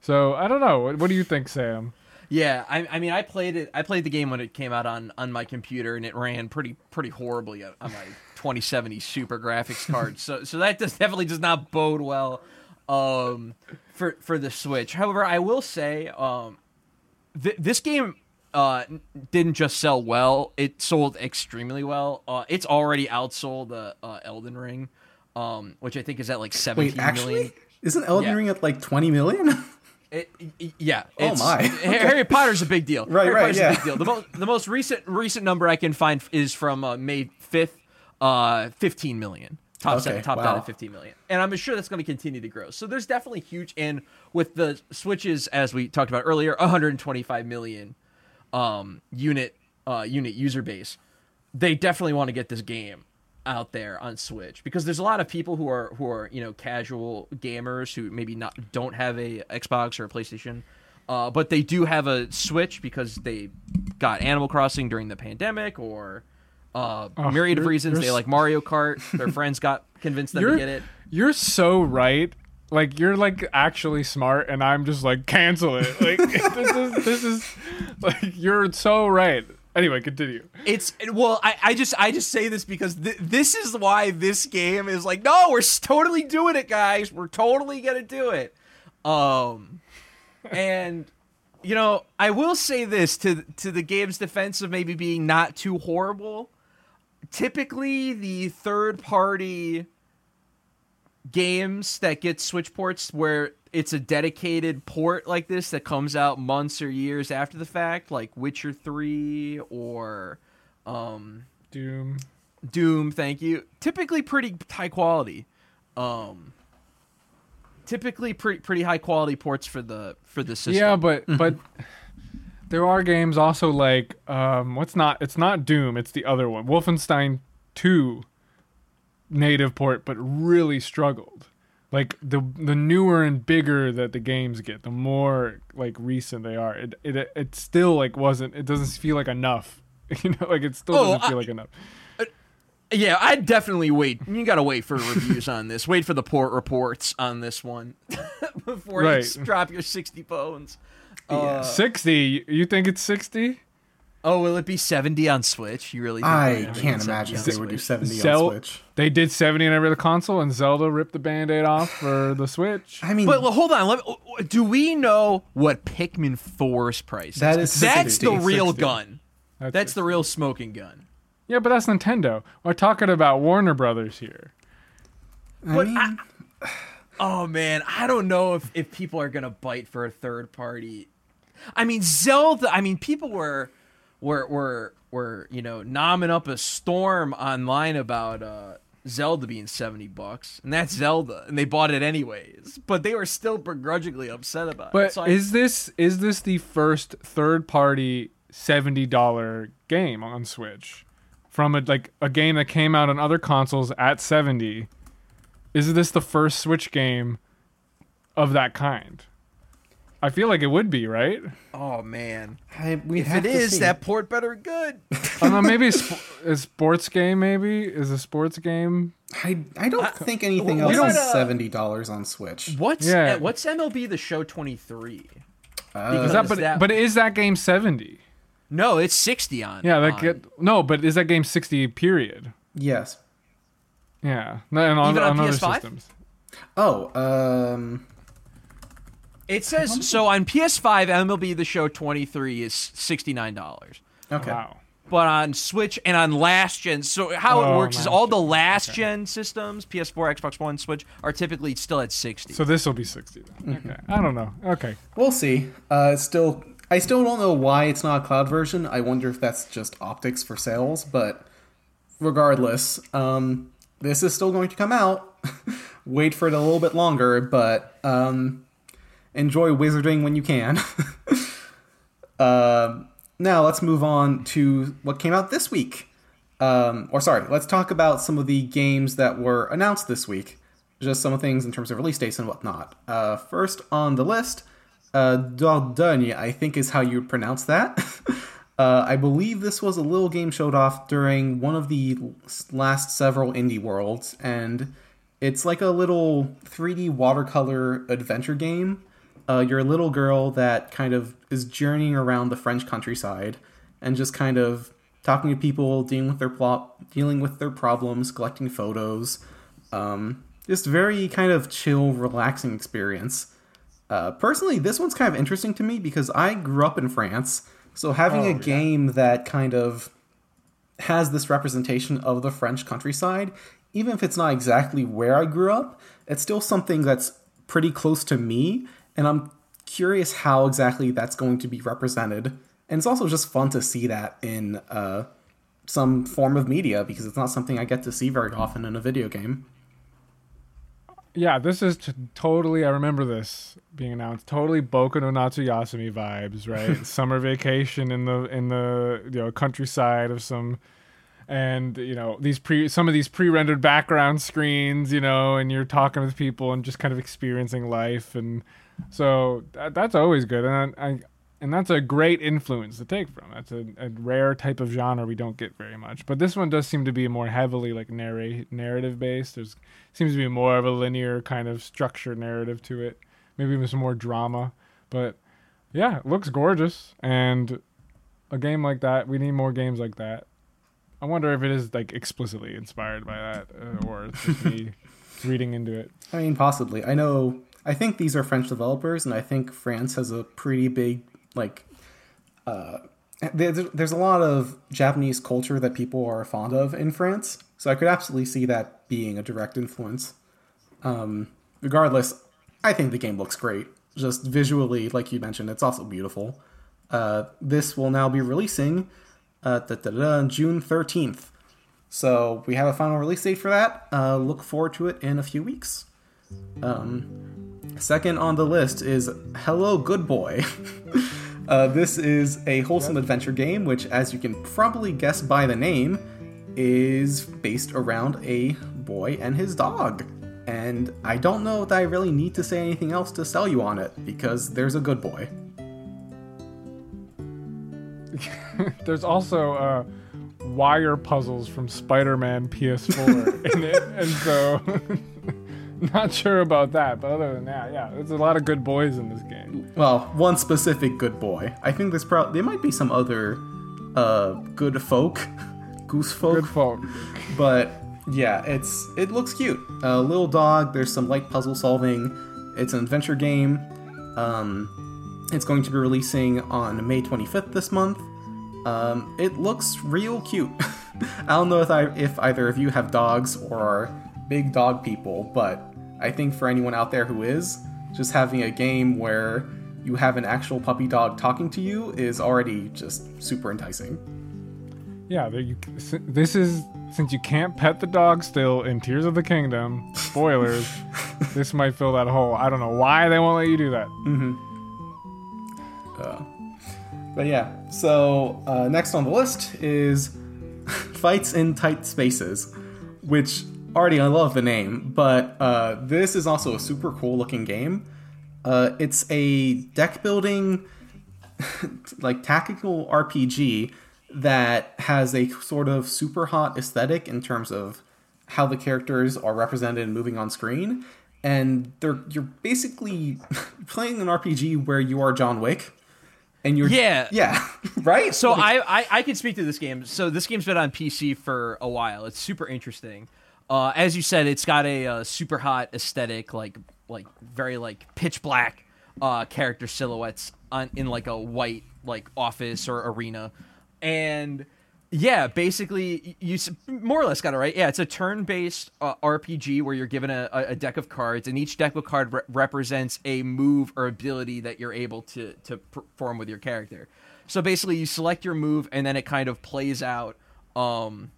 So I don't know. What, what do you think, Sam? Yeah, I, I mean, I played it. I played the game when it came out on on my computer, and it ran pretty pretty horribly on my 2070 Super graphics card. so so that does definitely does not bode well um, for for the Switch. However, I will say um, th- this game uh, didn't just sell well; it sold extremely well. Uh, it's already outsold uh, uh, Elden Ring, um, which I think is at like 17 Wait, actually? million. Isn't Elden Yeah. Ring at like 20 million? [laughs] It, y- yeah. Oh my. [laughs] Harry Potter's a big deal. Right, Harry right, Potter's yeah. a big deal. The most the most recent recent number I can find is from uh, May fifth, uh, fifteen million. Top Okay, top wow. down at fifteen million, and I'm sure that's going to continue to grow. So there's definitely huge, and with the switches as we talked about earlier, 125 million um, unit uh, unit user base. They definitely want to get this game out there on Switch because there's a lot of people who are who are you know casual gamers who maybe not don't have a Xbox or a PlayStation, uh, but they do have a Switch because they got Animal Crossing during the pandemic or uh, Oh, myriad of reasons. They like Mario Kart. Their [laughs] friends got convinced them to get it. you're so right. Like you're like actually smart, and I'm just like cancel it. [laughs] Like [laughs] this is this is like you're so right. Anyway, continue. It's well, I, I just I just say this because th- this is why this game is like, no, we're totally doing it, guys. We're totally gonna do it. Um, and you know, I will say this to to the game's defense of maybe being not too horrible. Typically, the third party games that get Switch ports where it's a dedicated port like this that comes out months or years after the fact, like Witcher 3 or um, Doom. Doom, thank you. Typically pretty high quality. Um, typically pretty pretty high quality ports for the for the system. Yeah, but but [laughs] there are games also like um what's not it's not Doom, it's the other one. Wolfenstein 2 native port but really struggled. Like the the newer and bigger that the games get, the more like recent they are. It it it still like wasn't it doesn't feel like enough. [laughs] You know, like it still Oh, doesn't feel I- like enough. Yeah, I'd definitely wait. You gotta wait for [laughs] reviews on this. Wait for the port reports on this one [laughs] before you Right. s- drop your sixty bones. Uh, 60, you think it's 60? Oh, will it be 70 on Switch? You really? Think I they're gonna make can't imagine on they would do 70 Zel- on Switch. They did 70 on every other console, and Zelda ripped the band-aid off for the Switch. I mean, But well, hold on. Let me, do we know what Pikmin 4's price is? That is That's 60. the real 60. gun. That's the real smoking gun. Yeah, but that's Nintendo. We're talking about Warner Brothers here. I But mean, I- [sighs] Oh man, I don't know if, if people are gonna bite for a third party. I mean Zelda. I mean people were were were were you know nomming up a storm online about uh, Zelda being seventy bucks, and that's Zelda, and they bought it anyways. But they were still begrudgingly upset about it. But So I- is this is this the first third-party $70 game on Switch from a like a game that came out on other consoles at 70? Is this the first Switch game of that kind? I feel like it would be, right? oh man, I, we if have it to is, see. that port better good. I don't know. Maybe a, sp- a sports game. Maybe is a sports game. I, I don't think anything we else don't- is seventy dollars on Switch. What's Yeah. uh, what's MLB the Show twenty three? Uh, Is that, Is but that- but is that game seventy? No, it's sixty on. Yeah, that on- get no. But is that game sixty? Period. yes. Yeah, no, and on, Even on on other PS5? systems. Oh, um, It says so on PS5. MLB The Show 23 is sixty nine dollars, okay. Wow. but on Switch and on last gen. So how it Oh, works is last all the last gen systems, PS4, Xbox One, Switch, are typically still at sixty. So this will be sixty. Then. Okay. I don't know. Okay. We'll see. Uh, it's still, I still don't know why it's not a cloud version. I wonder if that's just optics for sales. But regardless, um, this is still going to come out. [laughs] Wait for it a little bit longer, but um, enjoy wizarding when you can. [laughs] Um now let's move on to what came out this week. Um, or sorry, let's talk about some of the games that were announced this week. Just some of things in terms of release dates and whatnot. Uh, first on the list, uh, Dordogne, I think is how you pronounce that. [laughs] uh, I believe this was a little game showed off during one of the last several indie worlds, and it's like a little 3D watercolor adventure game. Uh, you're a little girl that kind of is journeying around the French countryside and just kind of talking to people, dealing with their plot, dealing with their problems, collecting photos. Um, just very kind of chill, relaxing experience. Uh, personally, this one's kind of interesting to me because I grew up in France, so having Oh, a yeah. game that kind of has this representation of the French countryside, even if it's not exactly where I grew up, it's still something that's pretty close to me, and I'm curious how exactly that's going to be represented. And it's also just fun to see that in uh, some form of media because it's not something I get to see very often in a video game. Yeah, this is t- totally. I remember this being announced. Totally Boku no Natsuyasumi vibes, right? [laughs] Summer vacation in the in the you know countryside of some, and you know these pre some of these pre-rendered background screens, you know, and you're talking with people and just kind of experiencing life, and so that, that's always good, and I, I and that's a great influence to take from. That's a, a rare type of genre we don't get very much. But this one does seem to be more heavily like narrate narrative based. There's seems to be more of a linear kind of structure narrative to it. Maybe with some more drama. But yeah, it looks gorgeous. And a game like that, we need more games like that. I wonder if it is like explicitly inspired by that, uh, or it's just me [laughs] reading into it. I mean, possibly. I know. I think these are French developers, and I think France has a pretty big like. Uh, there, there's a lot of Japanese culture that people are fond of in France, so I could absolutely see that being a direct influence. Um, regardless, I think the game looks great. Just visually, like you mentioned, it's also beautiful. Uh, this will now be releasing uh, June 13th. So we have a final release date for that. Uh, look forward to it in a few weeks. Um, second on the list is Hello Good Boy. [laughs] uh, this is a wholesome adventure game, which, as you can probably guess by the name, is based around a boy and his dog. And I don't know that I really need to say anything else to sell you on it because there's a good boy. [laughs] There's also uh, wire puzzles from Spider-Man PS4 [laughs] in it, and so [laughs] not sure about that. But other than that, yeah, there's a lot of good boys in this game. Well, one specific good boy. I think there's probably there might be some other uh, good folk, [laughs] goose folk. Good folk. But yeah, it's it looks cute. A little dog. There's some light puzzle solving. It's an adventure game. Um, it's going to be releasing on May 25th this month. Um, it looks real cute. [laughs] I don't know if I if either of you have dogs or are big dog people, but I think for anyone out there who is, just having a game where you have an actual puppy dog talking to you is already just super enticing. Yeah, you, this is since you can't pet the dog still in Tears of the Kingdom. Spoilers. [laughs] this might fill that hole. I don't know why they won't let you do that. But yeah, so uh, next on the list is [laughs] Fights in Tight Spaces, which already I love the name, but uh, this is also a super cool looking game. Uh, it's a deck building, [laughs] like tactical RPG that has a sort of super hot aesthetic in terms of how the characters are represented and moving on screen. And they're you're basically [laughs] playing an RPG where you are John Wick, and you're Yeah. [laughs] yeah right. So Like, I, I I can speak to this game. So this game's been on PC for a while. It's super interesting. Uh, as you said, it's got a uh, super hot aesthetic, like like very like pitch black uh, character silhouettes on in like a white like office or arena, and yeah, basically you more or less got it right. Yeah, it's a turn-based uh, RPG where you're given a, a deck of cards, and each deck of card re- represents a move or ability that you're able to to perform with your character. So basically, you select your move, and then it kind of plays out. Um,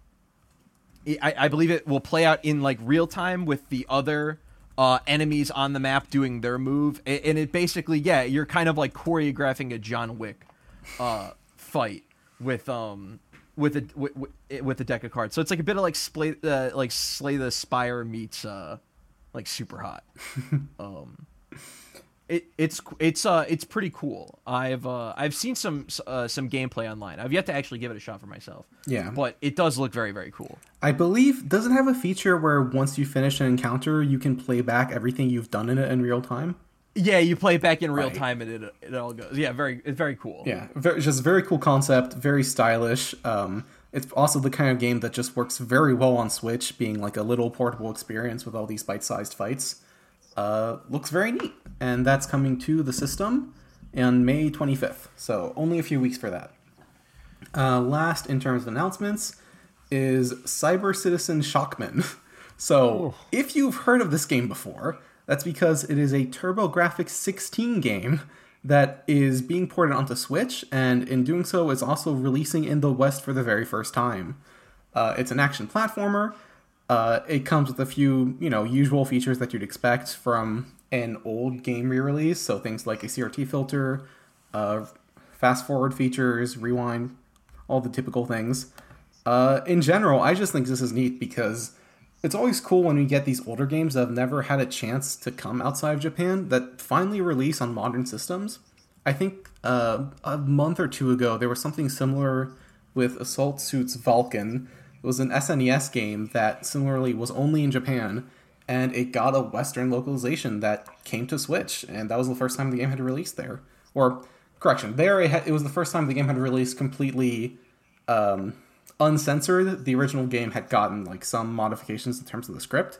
I, I believe it will play out in like real time with the other uh, enemies on the map doing their move, and it basically, yeah, you're kind of like choreographing a John Wick uh, fight with um with a with, with, with a deck of cards. So it's like a bit of like slay uh, like Slay the Spire meets uh like super hot. [laughs] um, it it's it's uh it's pretty cool. I've uh I've seen some uh, some gameplay online. I've yet to actually give it a shot for myself. Yeah. but it does look very very cool. I believe does it have a feature where once you finish an encounter, you can play back everything you've done in it in real time? Yeah, you play it back in real Right. time and it it all goes. Yeah, very it's very cool. Yeah, very, just a very cool concept, very stylish. Um, it's also the kind of game that just works very well on Switch, being like a little portable experience with all these bite-sized fights. Uh, looks very neat, and that's coming to the system on May 25th. So only a few weeks for that. Uh, last in terms of announcements is Cyber Citizen Shockman. [laughs] So if you've heard of this game before, that's because it is a TurboGrafx 16 game that is being ported onto Switch, and in doing so, is also releasing in the West for the very first time. Uh, it's an action platformer. Uh, it comes with a few, you know, usual features that you'd expect from an old game re-release. So things like a CRT filter, uh, fast forward features, rewind, all the typical things. Uh, in general, I just think this is neat because it's always cool when we get these older games that have never had a chance to come outside of Japan that finally release on modern systems. I think uh, a month or two ago there was something similar with Assault Suits Vulcan. It was an SNES game that similarly was only in Japan, and it got a Western localization that came to Switch, and that was the first time the game had released there. Or correction, there it, it was the first time the game had released completely um, uncensored. The original game had gotten like some modifications in terms of the script,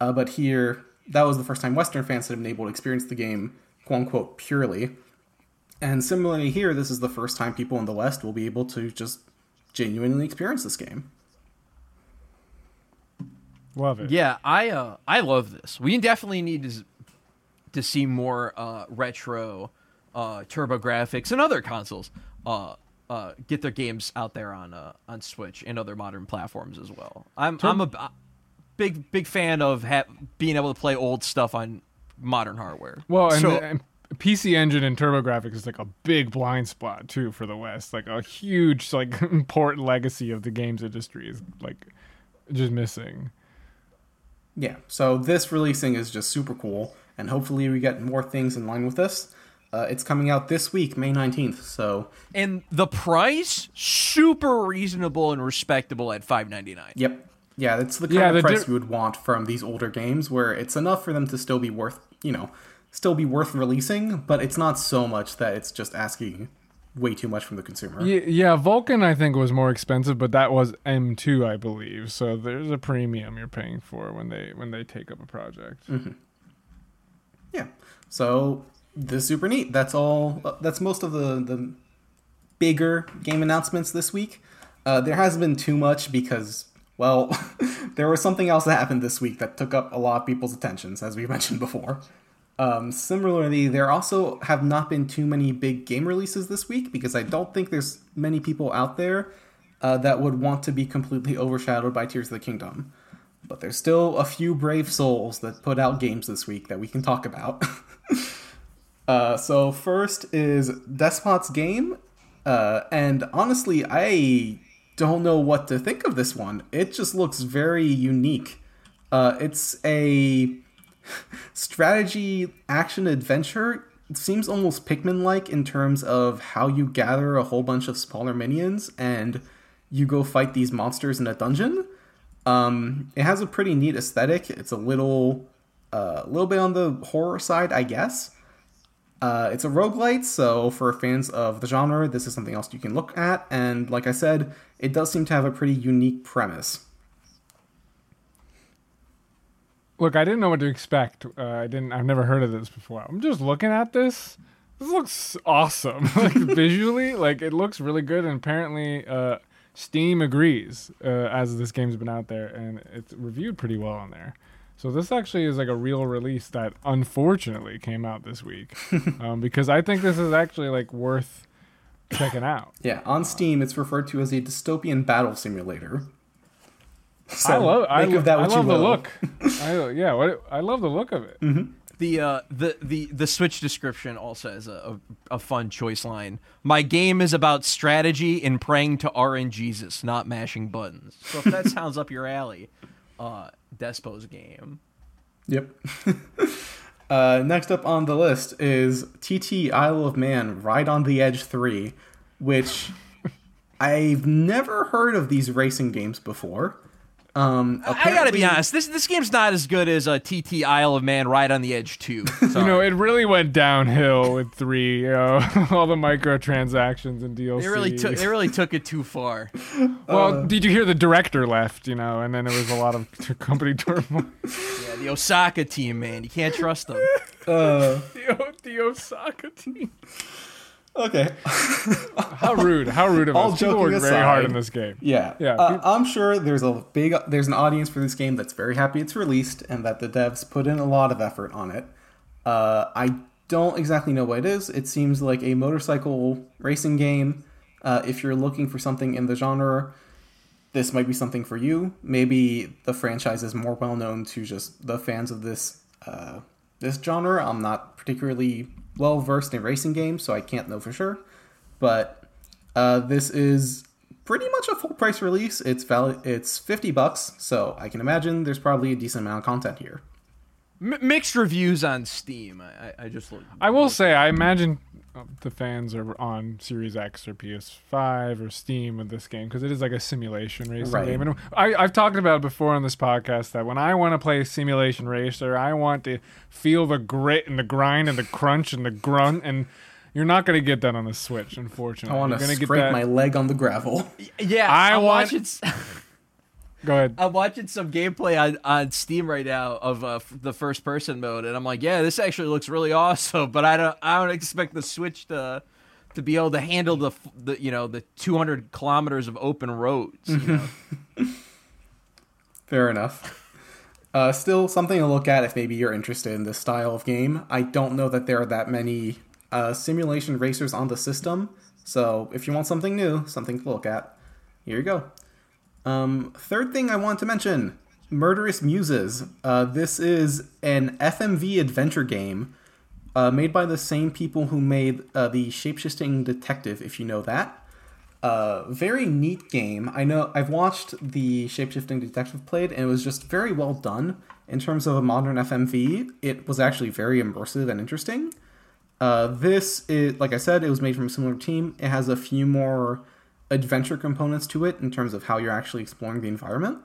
uh, but here that was the first time Western fans had been able to experience the game quote unquote purely. And similarly here, this is the first time people in the West will be able to just genuinely experience this game. Love it. Yeah, I uh I love this. We definitely need to to see more uh retro uh TurboGrafx and other consoles uh uh get their games out there on uh on Switch and other modern platforms as well. I'm I'm a b- big big fan of ha- being able to play old stuff on modern hardware. Well, and, So- the, and PC Engine and TurboGrafx is like a big blind spot too for the West. Like a huge, like [laughs] important legacy of the games industry is like just missing. Yeah, so this releasing is just super cool, and hopefully we get more things in line with this. Uh, it's coming out this week, May 19th, so and the price super reasonable and respectable at 5.99. Yep. Yeah, it's the kind Yeah, of the price di- you would want from these older games where it's enough for them to still be worth, you know, still be worth releasing, but it's not so much that it's just asking way too much from the consumer. Yeah, yeah, Vulcan I think was more expensive, but that was M2 I believe. So there's a premium you're paying for when they when they take up a project. Yeah. So this is super neat. That's all. uh, That's most of the the bigger game announcements this week. Uh, there hasn't been too much because, well, [laughs] there was something else that happened this week that took up a lot of people's attentions, as we [laughs] mentioned before. Um, similarly, there also have not been too many big game releases this week because I don't think there's many people out there uh, that would want to be completely overshadowed by Tears of the Kingdom. But there's still a few brave souls that put out games this week that we can talk about. [laughs] uh, so first is Despot's game, uh, and honestly, I don't know what to think of this one. It just looks very unique. Uh, it's a strategy action adventure. Seems almost Pikmin like in terms of how you gather a whole bunch of smaller minions and you go fight these monsters in a dungeon. Um, it has a pretty neat aesthetic. It's a little, uh, a little bit on the horror side, I guess. Uh, it's a roguelite, so for fans of the genre, this is something else you can look at. And like I said, it does seem to have a pretty unique premise. Look, I didn't know what to expect. Uh, I didn't. I've never heard of this before. I'm just looking at this. This looks awesome. [laughs] like [laughs] visually, like it looks really good. And apparently, uh, Steam agrees. Uh, as this game's been out there, and it's reviewed pretty well on there. So this actually is like a real release that unfortunately came out this week, [laughs] um, because I think this is actually like worth checking out. Yeah, on Steam, it's referred to as a dystopian battle simulator. So I love. I, make of that I what you love the will. look. I, yeah, what, I love the look of it. The uh the the the Switch description also has a, a, a fun choice line. My game is about strategy and praying to RNGesus, not mashing buttons. So if that [laughs] sounds up your alley, uh Despot's game. Yep. [laughs] uh, next up on the list is TT Isle of Man Ride on the Edge 3, which [laughs] I've never heard of these racing games before. Um, I gotta be honest, this this game's not as good as a TT Isle of Man Ride on the Edge 2. [laughs] You know, it really went downhill with three. You know, [laughs] all the microtransactions and DLC. they really took they really took it too far. [laughs] well, did you hear the director left? You know, and then there was a lot of company turmoil. Yeah, the Osaka team, man, you can't trust them. Uh, the, the Osaka team. Okay. [laughs] How rude! How rude of All us. People worked very hard in this game. Yeah, Yeah, Uh, I'm sure there's a big there's an audience for this game that's very happy it's released and that the devs put in a lot of effort on it. Uh, I don't exactly know what it is. It seems like a motorcycle racing game. Uh, if you're looking for something in the genre, this might be something for you. Maybe the franchise is more well known to just the fans of this uh, this genre. I'm not particularly well versed in racing games, so I can't know for sure. But uh, this is pretty much a full price release. It's valid. It's fifty bucks, so I can imagine there's probably a decent amount of content here. M- mixed reviews on Steam. I, I, I just look. I will say, I imagine uh, the fans are on Series X or PS5 or Steam with this game because it is like a simulation racing Right. game. And I, I've talked about it before on this podcast that when I want to play simulation racer, I want to feel the grit and the grind and the crunch and the grunt and. You're not going to get that on the Switch, unfortunately. I want to gonna scrape get that. my leg on the gravel. Yeah, I I'm want- watching. s- [laughs] Go ahead. I'm watching some gameplay on, on Steam right now of uh, the first person mode, and I'm like, yeah, this actually looks really awesome. [laughs] But I don't I don't expect the Switch to to be able to handle the the you know the 200 kilometers of open roads. You know? [laughs] [laughs] Fair enough. Uh, still something to look at if maybe you're interested in this style of game. I don't know that there are that many uh, simulation racers on the system, so if you want something new, something to look at, here you go. Um, third thing I want to mention Murderous Muses. Uh, this is an FMV adventure game uh, made by the same people who made uh, the Shapeshifting Detective, if you know that. Uh, very neat game. I know I've watched the Shapeshifting Detective played, and it was just very well done in terms of a modern FMV. It was actually very immersive and interesting. Uh, this is, like I said, it was made from a similar team. It has a few more adventure components to it in terms of how you're actually exploring the environment.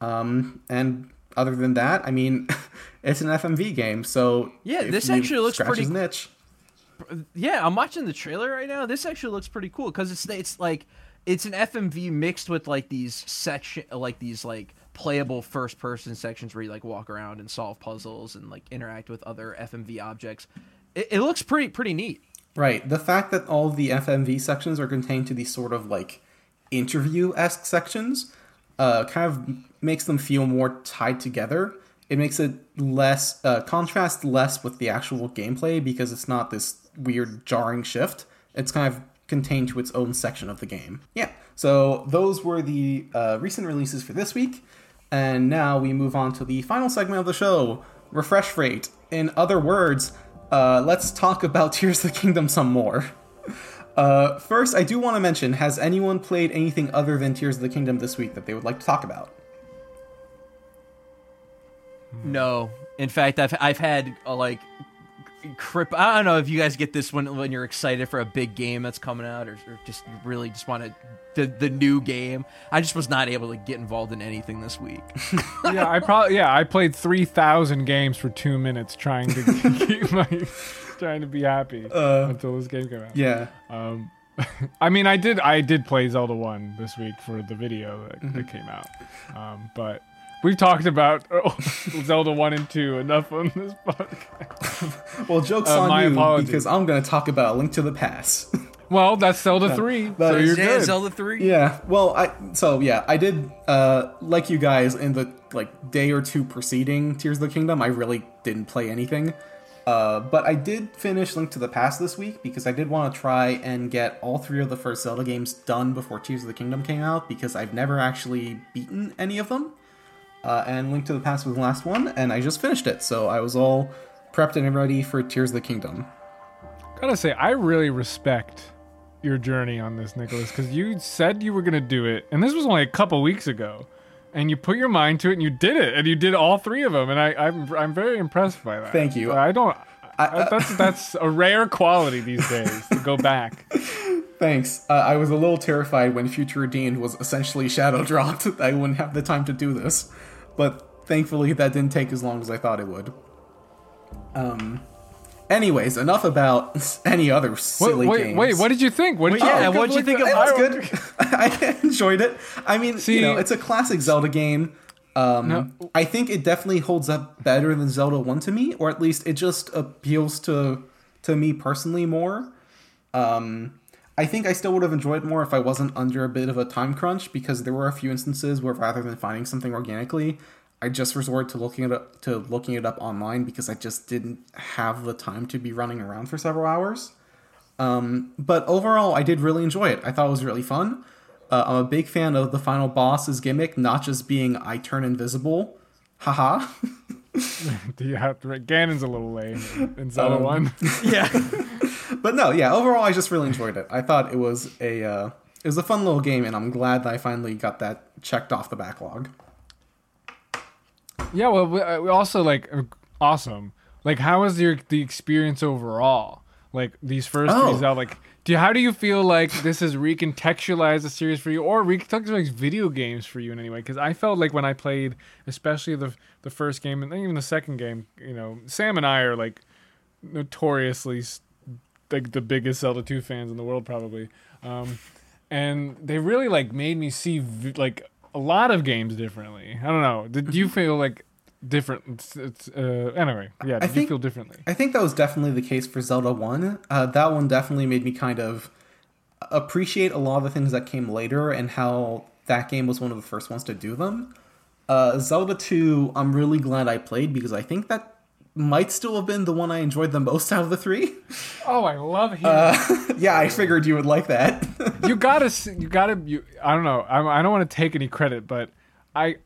Um, and other than that, I mean, [laughs] it's an FMV game, so Yeah, this actually looks pretty- niche. yeah, I'm watching the trailer right now. This actually looks pretty cool because it's it's like it's an FMV mixed with like these section like these like playable first person sections where you like walk around and solve puzzles and like interact with other FMV objects. It, it looks pretty pretty neat. Right. The fact that all the FMV sections are contained to these sort of like interview esque sections uh, kind of makes them feel more tied together. It makes it less uh, contrast less with the actual gameplay because it's not this weird jarring shift. It's kind of contained to its own section of the game. Yeah. So those were the uh, recent releases for this week, and now we move on to the final segment of the show: refresh rate. In other words, uh, let's talk about [laughs] Tears of the Kingdom some more. Uh, first, I do want to mention: Has anyone played anything other than Tears of the Kingdom this week that they would like to talk about? No, in fact, I've I've had a, like crip. I don't know if you guys get this when when you're excited for a big game that's coming out, or, or just really just want to the the new game. I just was not able to get involved in anything this week. [laughs] yeah, I probably yeah I played three thousand games for two minutes trying to [laughs] keep my trying to be happy Uh, until this game came out. Yeah. Um, [laughs] I mean, I did I did play Zelda One this week for the video that, that came out, um, but we've talked about oh, [laughs] Zelda One and Two enough on this podcast. Well, jokes Uh, on my you apologies. because I'm going to talk about A Link to the Past. [laughs] Well, that's Zelda Three, that so you're Yeah, good. Zelda three. Yeah, well, I so yeah, I did uh like you guys in the like day or two preceding Tears of the Kingdom. I really didn't play anything, uh, but I did finish Link to the Past this week because I did want to try and get all three of the first Zelda games done before Tears of the Kingdom came out because I've never actually beaten any of them. Uh, and Link to the Past was the last one, and I just finished it, so I was all prepped and ready for Tears of the Kingdom. Gotta say, I really respect your journey on this, Nicolas, because you said you were gonna do it, and this was only a couple weeks ago, and you put your mind to it, and you did it, and you did all three of them, and I, I'm I'm very impressed by that. Thank you. I don't. I- I, that's that's a rare quality these days to go back. [laughs] Thanks. Uh, I was a little terrified when Future Redeemed was essentially shadow dropped. [laughs] I wouldn't have the time to do this, but thankfully that didn't take as long as I thought it would. Um. Anyways, enough about [laughs] any other Wait, silly wait, games. wait, what did you think? What did you yeah, think what'd you think of- It was good. I enjoyed it. I mean, See- you know, it's a classic Zelda game. Um, No. I think it definitely holds up better than Zelda One to me, or at least it just appeals to to me personally more. Um, I think I still would have enjoyed more if I wasn't under a bit of a time crunch because there were a few instances where rather than finding something organically, I just resorted to looking it up to looking it up online because I just didn't have the time to be running around for several hours. Um, but overall, I did really enjoy it. I thought it was really fun. Uh, I'm a big fan of the final boss's gimmick, not just being I turn invisible. Haha. [laughs] [laughs] Do you have to? Ganon's a little lame in- in Zelda Um, One. [laughs] Yeah. [laughs] but no, yeah. Overall, I just really enjoyed it. I thought it was a uh, it was a fun little game, and I'm glad that I finally got that checked off the backlog. Yeah, well, we, uh, we also like uh, awesome. Like, how was your the experience overall? Like these first Oh. three Zelda, like, do you, how do you feel like this has recontextualized the series for you, or recontextualized video games for you in any way? Because I felt like when I played, especially the the first game and then even the second game, you know, Sam and I are like notoriously like the biggest Zelda 2 fans in the world probably. Um, and they really like made me see v- like a lot of games differently. I don't know. Did you [laughs] feel like different? It's, it's, uh, anyway, yeah. Did you think- feel differently? I think that was definitely the case for Zelda 1. Uh, that one definitely made me kind of appreciate a lot of the things that came later and how that game was one of the first ones to do them. Uh, Zelda 2, I'm really glad I played because I think that might still have been the one I enjoyed the most out of the three. [laughs] Oh, I love hearing. [laughs] yeah, I figured you would like that. [laughs] you gotta, you gotta. You, I don't know. I, I don't want to take any credit, but I,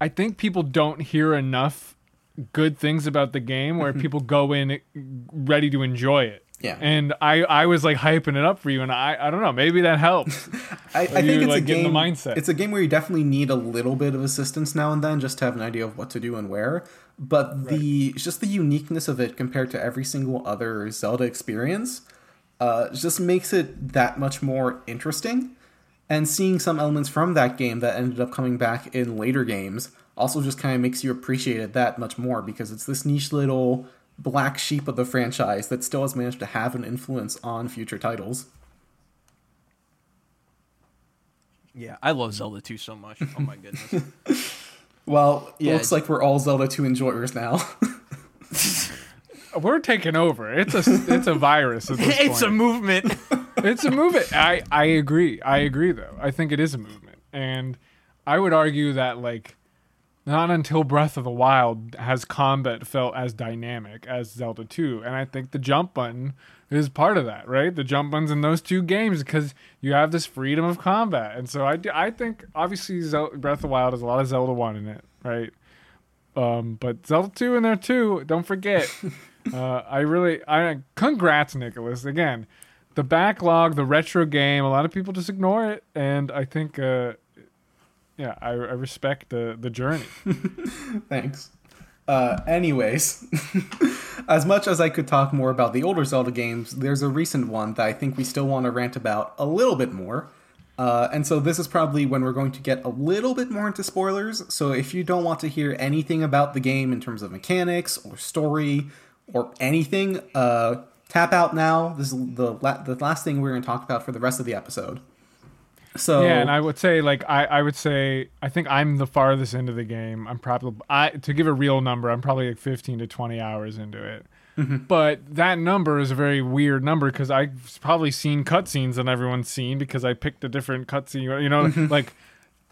I think people don't hear enough good things about the game where people go in ready to enjoy it. Yeah. And I, I was like hyping it up for you, and I, I don't know. Maybe that helps. [laughs] I, I think it's like, a game. the mindset. It's a game where you definitely need a little bit of assistance now and then, just to have an idea of what to do and where. But the just the uniqueness of it compared to every single other Zelda experience, uh, just makes it that much more interesting. And seeing some elements from that game that ended up coming back in later games also just kind of makes you appreciate it that much more because it's this niche little black sheep of the franchise that still has managed to have an influence on future titles. Yeah, I love Zelda 2 so much. Oh my goodness. [laughs] Well, it Yeah, looks it's- like we're all Zelda 2 enjoyers now. [laughs] We're taking over. It's a it's a virus. At this [laughs] it's a movement. It's a movement. I I agree. I agree though. I think it is a movement, and I would argue that like not until Breath of the Wild has combat felt as dynamic as Zelda 2, and I think the jump button is part of that, right? The jump buttons in those two games because you have this freedom of combat, and so I I think obviously Zel- Breath of the Wild has a lot of Zelda 1 in it, right? Um, but Zelda 2 in there too. Don't forget. [laughs] uh, I really, I congrats, Nicolas. Again, the backlog, the retro game. A lot of people just ignore it, and I think, uh, yeah, I, I respect the the journey. [laughs] Thanks. Uh, anyways, [laughs] as much as I could talk more about the older Zelda games, there's a recent one that I think we still want to rant about a little bit more. Uh, and so this is probably when we're going to get a little bit more into spoilers. So if you don't want to hear anything about the game in terms of mechanics or story or anything, uh, tap out now. This is the la- the last thing we're going to talk about for the rest of the episode. So Yeah, and I would say like I, I would say I think I'm the farthest into the game. I'm probably I to give a real number, I'm probably like 15 to 20 hours into it. Mm-hmm. But that number is a very weird number because I've probably seen cutscenes that everyone's seen because I picked a different cutscene. You know, mm-hmm. like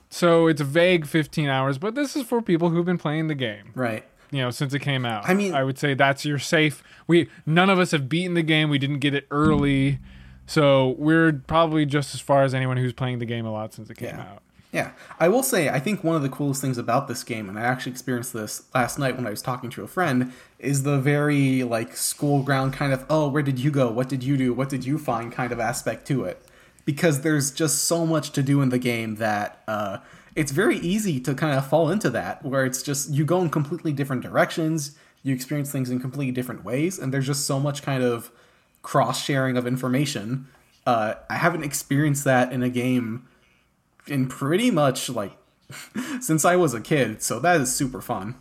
so it's a vague 15 hours. But this is for people who've been playing the game right. You know since it came out. I mean- i would say that's your safe. We none of us have beaten the game. We didn't get it early. So we're probably just as far as anyone who's playing the game a lot since it came Yeah. out. Yeah, I will say I think one of the coolest things about this game, and I actually experienced this last night when I was talking to a friend, is the very like school ground kind of oh where did you go? What did you do? What did you find? kind of aspect to it, because there's just so much to do in the game that uh, it's very easy to kind of fall into that where it's just you go in completely different directions, you experience things in completely different ways, and there's just so much kind of cross sharing of information. Uh, I haven't experienced that in a game in pretty much like [laughs] since I was a kid, so that is super fun.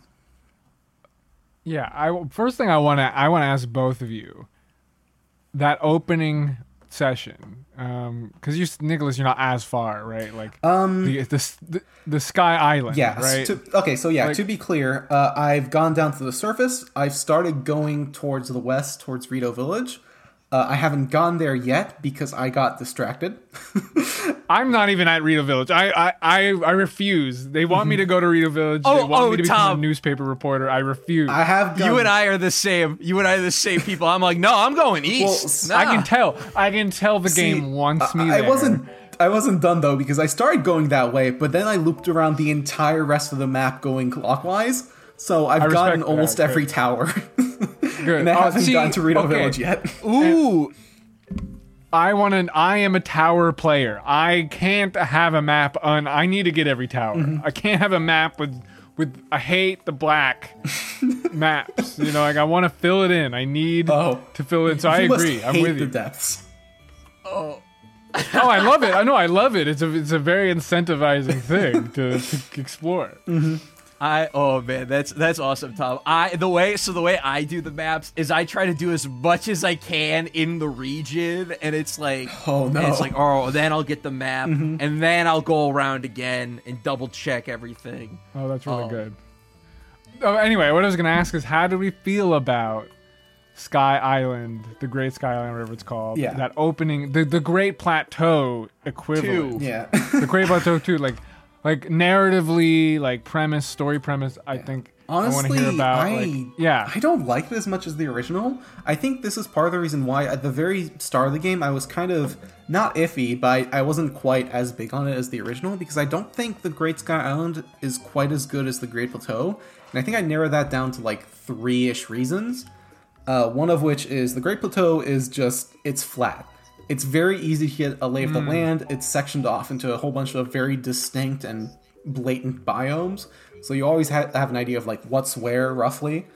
yeah i first thing i want to i want to ask both of you that opening session um because you nicolas you're not as far right like um the the, the, the sky island Yes. right To, okay, so yeah, Like- to be clear, uh, I've gone down to the surface. I've started going towards the west, towards Rito Village. Uh, I haven't gone there yet because I got distracted. [laughs] I'm not even at Rito Village. I I, I, I refuse. They want me to go to Rito Village. they Oh, want oh, me to become Tom. a newspaper reporter. I refuse. I have gone, You and I are the same. You and I are the same people. I'm like, no, I'm going east. s- Nah. I can tell. I can tell the See, game wants me I, I wasn't. I wasn't done though because I started going that way, but then I looped around the entire rest of the map going clockwise. So I've respect gotten almost good. every tower, [laughs] Good. and I Oh, haven't see, gotten to Rito okay. Village yet. Ooh, I want to. I am a tower player. I can't have a map on. I need to get every tower. Mm-hmm. I can't have a map with with. I hate the black [laughs] maps. You know, like I want to fill it in. I need Oh. to fill it in. So I You must agree. I'm with the you. depths. Oh, [laughs] oh, I love it. I know I love it. It's a it's a very incentivizing thing to, to explore. I oh man, that's that's awesome, Tom. I the way so the way I do the maps is I try to do as much as I can in the region, and it's like Oh, no. Mm-hmm. it's like oh then I'll get the map, and then I'll go around again and double check everything. Oh, that's really Oh. good. Oh, anyway, what I was going to ask is how do we feel about Sky Island, the Great Sky Island, whatever it's called? Yeah. That opening, the the Great Plateau equivalent. Two. Yeah. The Great Plateau too, like like narratively, like premise, story premise. I think I want Honestly, to hear about. I like, yeah, I don't like it as much as the original. I think this is part of the reason why at the very start of the game I was kind of not iffy, but I wasn't quite as big on it as the original because I don't think the Great Sky Island is quite as good as the Great Plateau, and I think I narrowed that down to like three ish reasons. Uh, one of which is the Great Plateau is just it's flat. It's very easy to get a lay of the land. It's sectioned off into a whole bunch of very distinct and blatant biomes, so you always have have an idea of like what's where roughly,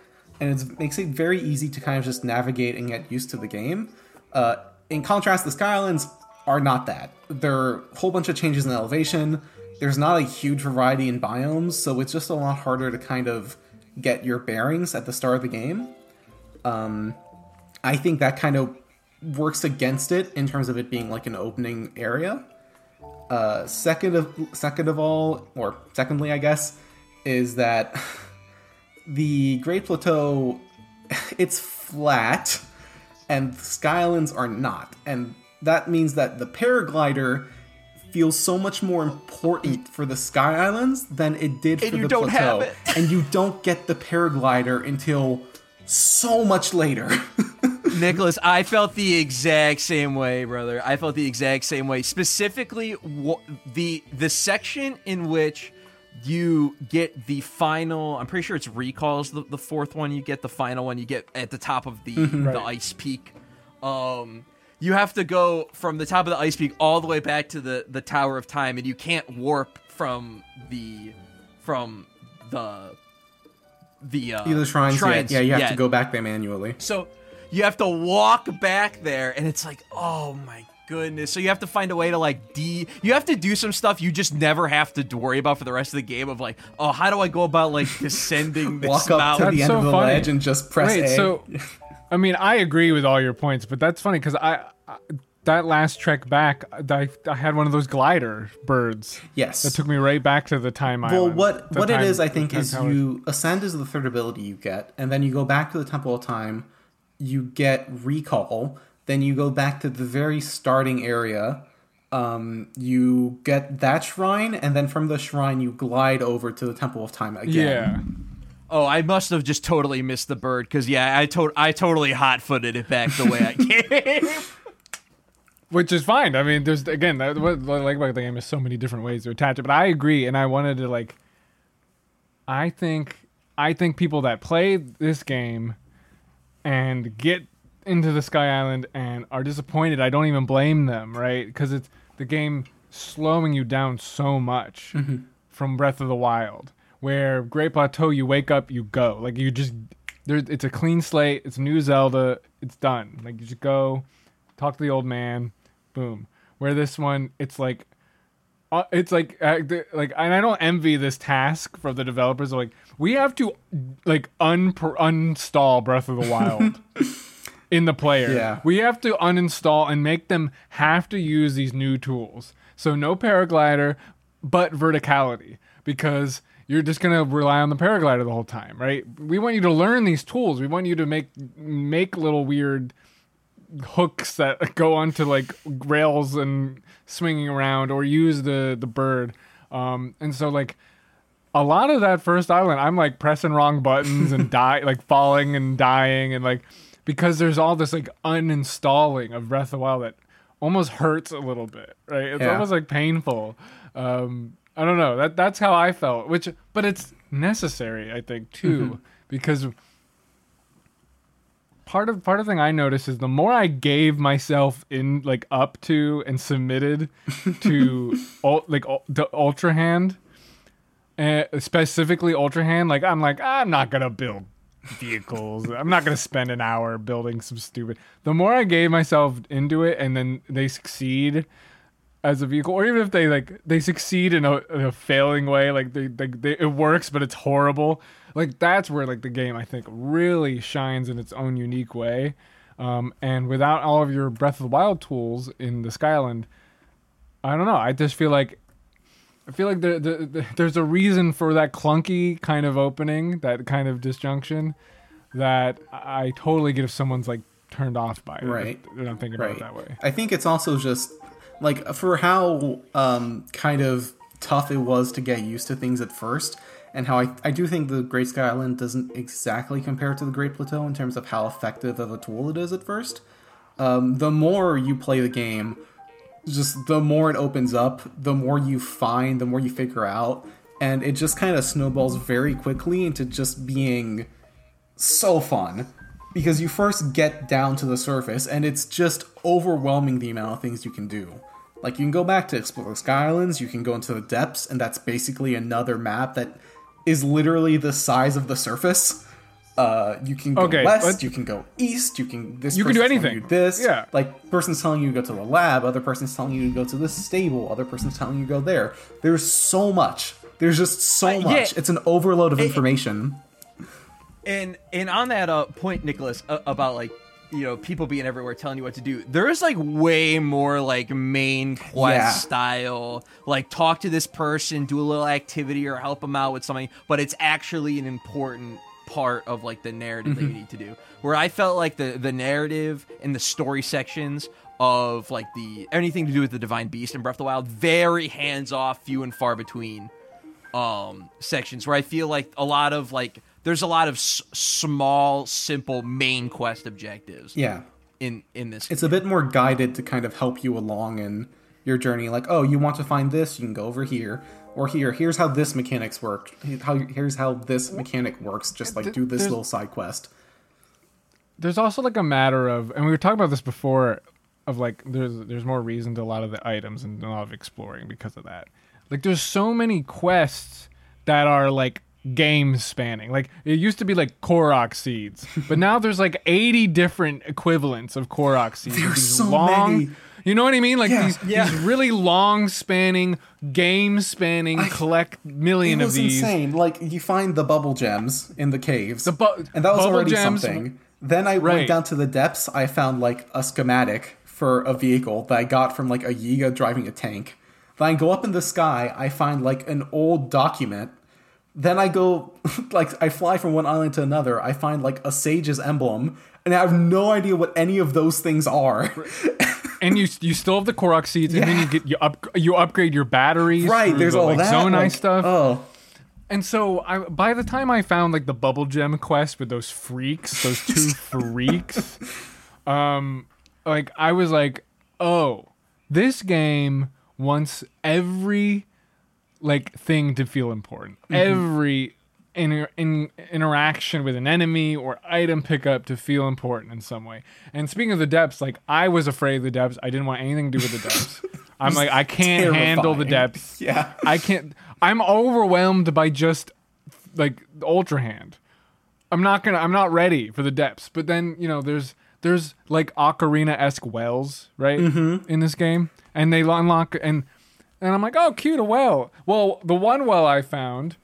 and it makes it very easy to kind of just navigate and get used to the game. Uh, in contrast, the Sky Islands are not that. There are a whole bunch of changes in elevation. There's not a huge variety in biomes, so it's just a lot harder to kind of get your bearings at the start of the game. Um, I think that kind of works against it in terms of it being like an opening area. Uh, second of second of all, or secondly, I guess, is that [laughs] the Great Plateau [laughs] it's flat and Skylands are not, and that means that the paraglider feels so much more important for the Sky Islands than it did And for you the don't plateau, and you don't get the paraglider until so much later. [laughs] Nicolas, I felt the exact same way, brother. I felt the exact same way. Specifically, wh- the the section in which you get the final. I'm pretty sure it's recalls the, the fourth one. You get the final one. You get at the top of the the ice peak. Um, you have to go from the top of the ice peak all the way back to the the Tower of Time, and you can't warp from the from the the uh, Either shrines, shrines yeah, yeah, you have yet. to go back there manually. So you have to walk back there, and it's like, oh my goodness. So you have to find a way to like de. You have to do some stuff you just never have to worry about for the rest of the game. Of like, oh, how do I go about like [laughs] descending this Walk up mountain? to the That's end so of the funny. ledge and just press Wait, A. so [laughs] I mean, I agree with all your points, but that's funny because I, I that last trek back, I, I had one of those glider birds yes. that took me right back to the time Well, island. what what it time- is, I think, is you ascend is the third ability you get, and then you go back to the Temple of Time. You get recall. Then you go back to the very starting area. Um, you get that shrine, and then from the shrine you glide over to the Temple of Time again. Yeah. Oh, I must have just totally missed the bird because yeah, I to- I totally hot footed it back the way I [laughs] came. Which is fine. I mean, there's again that, what what I like about the game is so many different ways to attach it. But I agree, and I wanted to like. I think I think people that play this game and get into the Sky Island and are disappointed, I don't even blame them, right? Because it's the game slowing you down so much from Breath of the Wild, where Great Plateau, you wake up, you go, like you just there. It's a clean slate. It's new Zelda. It's done. Like you just go, talk to the old man, boom. Where this one, it's like uh, it's like uh, like and I don't envy this task from the developers. Like we have to like un uninstall Breath of the Wild [laughs] in the player. Yeah. We have to uninstall and make them have to use these new tools. So no paraglider, but verticality because you're just gonna rely on the paraglider the whole time, right? We want you to learn these tools. We want you to make make little weird hooks that [laughs] go onto like rails and swinging around or use the the bird um and so like a lot of that first island i'm like pressing wrong buttons and [laughs] die like falling and dying and like because there's all this like uninstalling of breath of the wild that almost hurts a little bit right? It's Yeah. almost like painful. Um i don't know. That that's how i felt which but it's necessary i think too because part of part of the thing I noticed is the more I gave myself in like up to and submitted to [laughs] ul- like ul- the Ultra Hand, uh, specifically Ultra Hand, like I'm like I'm not gonna build vehicles. I'm not gonna spend an hour building some stupid. The more I gave myself into it, and then they succeed as a vehicle, or even if they like they succeed in a, in a failing way, like they, they, they it works but it's horrible. Like that's where like the game I think really shines in its own unique way. Um, and without all of your Breath of the Wild tools in the Skyland, I don't know. I just feel like I feel like the, the, the, there's a reason for that clunky kind of opening, that kind of disjunction, that I totally get if someone's like turned off by it. Right. They're not thinking about it that way. I think it's also just like for how um, kind of tough it was to get used to things at first, and how I, I do think the Great Sky Island doesn't exactly compare to the Great Plateau in terms of how effective of a tool it is at first. Um, the more you play the game, just the more it opens up, the more you find, the more you figure out, and it just kind of snowballs very quickly into just being so fun because you first get down to the surface and it's just overwhelming the amount of things you can do. Like you can go back to explore the Sky Islands, you can go into the depths, and that's basically another map that is literally the size of the surface. Uh, you can go Okay, west, you can go east, you can this You can do anything. you this, Yeah. Like person's telling you to go to the lab, other person's telling you to go to the stable, other person's telling you to go there. There's so much. There's just so Uh, yeah. much. It's an overload of information. and and on that uh, point, Nicolas, uh, about like you know people being everywhere telling you what to do. There is like way more like main quest Yeah. style, like talk to this person, do a little activity, or help them out with something. But it's actually an important part of like the narrative that you need to do. Where I felt like the the narrative and the story sections of like the anything to do with the divine beast in Breath of the Wild very hands off, few and far between um sections where I feel like a lot of like there's a lot of s- small simple main quest objectives Yeah. in in this It's a bit more guided to kind of help you along in your journey. Like, oh, you want to find this, you can go over here. Or here, here's how this mechanics work. How here's how this mechanic works. Just like do this There's- little side quest. there's also like a matter of and we were talking about this before of like there's there's more reason to a lot of the items and a lot of exploring because of that like there's so many quests that are like game spanning like it used to be like korok seeds but now there's like 80 different equivalents of korok seeds There's so long many. You know what i mean like Yeah. these, Yeah. these really long spanning game spanning collect million It of these insane. Like you find the bubble gems in the caves, The bu- and that was already gems- something. Then I Right. went down to the depths. I found like a schematic for a vehicle that I got from like a Yiga driving a tank. Then I go up in the sky. I find like an old document. Then I go [laughs] like I fly from one island to another. I find like a sage's emblem, and I have no idea what any of those things are. [laughs] and you you still have the korok seeds and then you get you up you upgrade your batteries right? There's the, all like, that zonai like, stuff Oh, And so I by the time I found like the bubble gem quest with those freaks, those two [laughs] freaks, um like I was like, "Oh, this game wants every like thing to feel important. Every inter- in, interaction with an enemy or item pickup to feel important in some way. And speaking of the depths, like I was afraid of the depths. I didn't want anything to do with the depths. [laughs] I'm like I can't handle the depths. yeah. I can't. I'm overwhelmed by just like Ultra Hand. I'm not gonna. I'm not ready for the depths. But then you know, there's there's like ocarina esque wells right mm-hmm. in this game, and they unlock and and I'm like, oh, cute a well. Well, the one well I found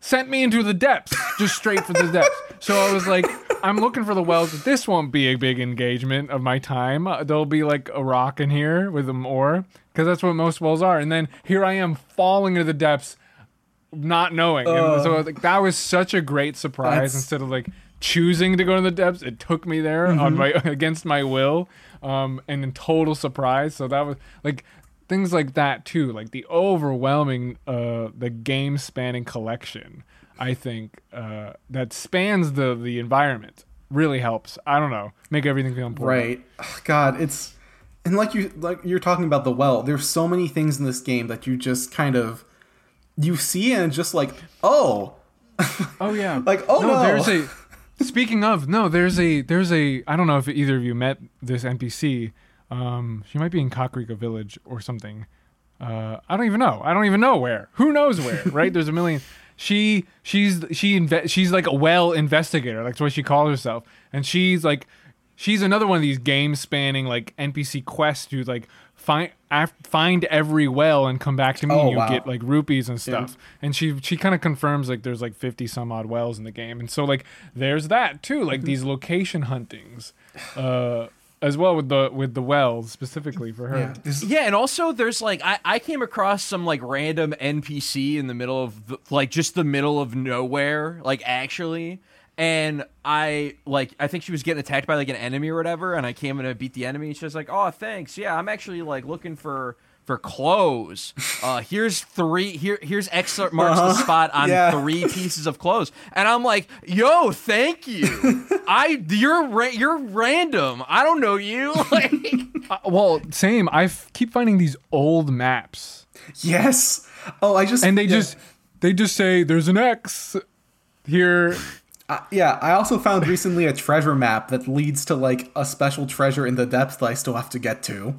sent me into the depths, just straight for the depths. So I was like, I'm looking for the wells. This won't be a big engagement of my time. Uh, There'll be like a rock in here with an ore, because that's what most wells are. And then here I am falling into the depths, not knowing. And so I was like, that was such a great surprise. That's- Instead of like choosing to go to the depths, it took me there on my [laughs] against my will, um, and in total surprise. So that was like things like that too like the overwhelming uh the game spanning collection i think uh that spans the the environment really helps i don't know make everything feel important Right. God, it's and like you like you're talking about the well. There's so many things in this game that you just kind of you see and just like, oh, [laughs] oh yeah Like, oh, no. there's a speaking of no there's a there's a i don't know if either of you met this npc um she might be in kakariko village or something. Uh i don't even know. I don't even know where. Who knows where [laughs] right? There's a million. She she's she inve- she's like a well investigator. That's what she calls herself. And she's like she's another one of these game spanning like npc quests to like find af- find every well and come back to me Oh, and you wow. get like rupees and stuff. And she she kind of confirms like there's like 50 some odd wells in the game. And so like there's that too like these location huntings. Uh as well with the with the wells specifically for her yeah, this- Yeah, and also there's like I, I came across some like random NPC in the middle of the, like just the middle of nowhere, like actually. And I like I think she was getting attacked by like an enemy or whatever, and I came in to beat the enemy. And she was like, "Oh, thanks. Yeah, I'm actually like looking for for clothes. [laughs] Uh, here's three. Here here's X marks the spot on Yeah. three pieces of clothes." And I'm like, "Yo, thank you. [laughs] I you're ra- you're random. I don't know you." [laughs] Like, Uh, well same i f- keep finding these old maps yes. Oh, I just and they yeah. just they just say there's an x here Uh, yeah, I also found recently a treasure map that leads to like a special treasure in the depths that I still have to get to.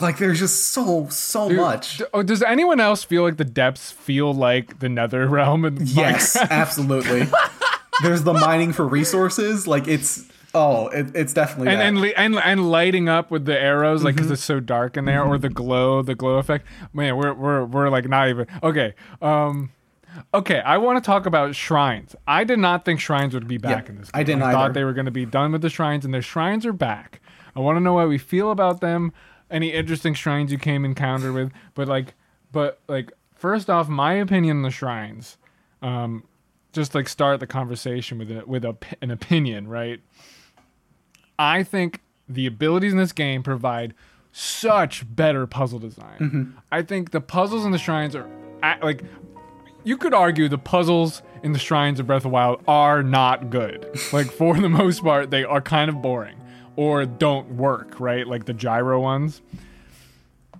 Like there's just so so much. D- oh, does anyone else feel like the depths feel like the nether realm in Yes, Minecraft? absolutely. [laughs] there's the mining for resources. Like it's oh, it, it's definitely and that. and, and and lighting up with the arrows like Mm-hmm. because it's so dark in there or the glow the glow effect man we're we're we're like not even okay um Okay, I want to talk about shrines. I did not think shrines would be back in this. I didn't I thought either. they were going to be done with the shrines, and their shrines are back. I want to know how we feel about them. Any interesting shrines you came encounter with, but like, but like, first off, my opinion on the shrines. Um, just like start the conversation with a, with a, an opinion, right? I think the abilities in this game provide such better puzzle design. I think the puzzles in the shrines are like you could argue the puzzles in the shrines of Breath of the Wild are not good. [laughs] like for the most part, they are kind of boring or don't work, right? Like the gyro ones.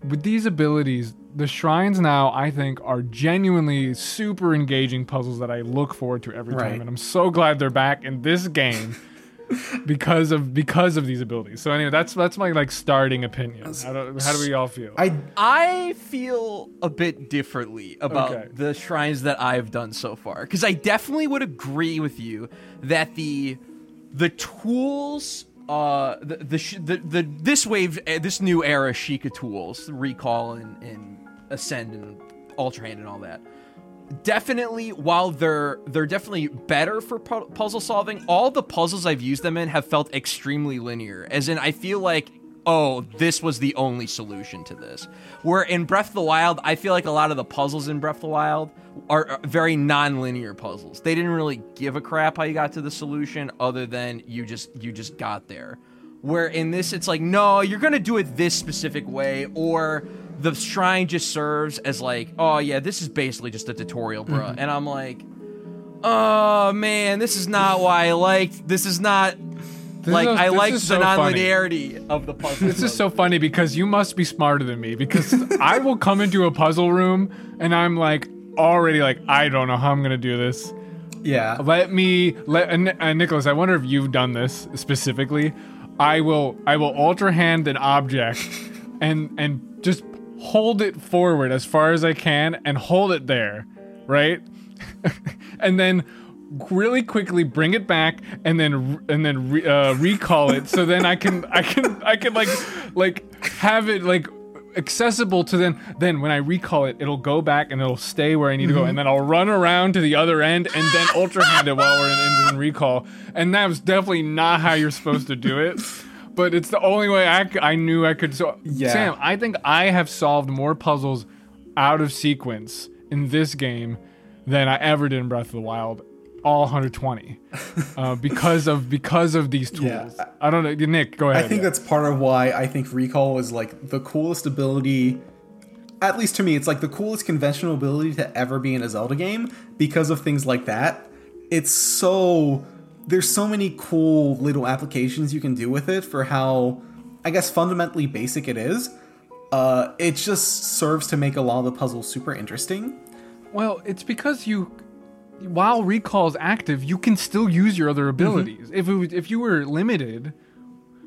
With these abilities, the shrines now I think are genuinely super engaging puzzles that I look forward to every Right. time, and I'm so glad they're back in this game [laughs] because of because of these abilities. So anyway, that's that's my like starting opinion. How do, how do we all feel? I I feel a bit differently about Okay. the shrines that I've done so far because I definitely would agree with you that the the tools uh the the sh- the, the this wave uh, this new era Sheikah tools recall and, and ascend and ultra hand and all that definitely while they're they're definitely better for pu- puzzle solving all the puzzles i've used them in have felt extremely linear. As in i feel like oh this was the only solution to this. Where in breath of the wild i feel like a lot of the puzzles in breath of the wild are very non-linear puzzles. They didn't really give a crap how you got to the solution other than you just you just got there. Where in this it's like no you're gonna do it this specific way or the shrine just serves as like oh yeah this is basically just a tutorial bruh. Mm-hmm. And i'm like oh man this is not why i liked this is not This like is- i like the so non-linearity of the [laughs] puzzle This is so funny because you must be smarter than me because I will come into a puzzle room and I'm like already like I don't know how I'm gonna do this. yeah. Let me let uh, uh, Nicolas. I wonder if you've done this specifically. I will I will ultra hand an object and and just hold it forward as far as I can and hold it there, right? [laughs] and then really quickly bring it back and then and then re, uh, recall it so then I can I can I can like like have it like accessible to then then when I recall it it'll go back and it'll stay where I need to go. And then I'll run around to the other end and then [laughs] ultra hand it while we're in, in recall. And that was definitely not how you're supposed to do it. But it's the only way I, I knew I could so Yeah. Sam I think I have solved more puzzles out of sequence in this game than I ever did in Breath of the Wild all 120 uh, [laughs] because of because of these tools Yeah. I don't know Nick go ahead I think that's part of why I think Recall is like the coolest ability. At least to me, it's like the coolest conventional ability to ever be in a Zelda game because of things like that. It's so there's so many cool little applications you can do with it for how I guess fundamentally basic it is. Uh, it just serves to make a lot of the puzzles super interesting. Well, it's because you, while recall is active, you can still use your other abilities. If it was, if you were limited,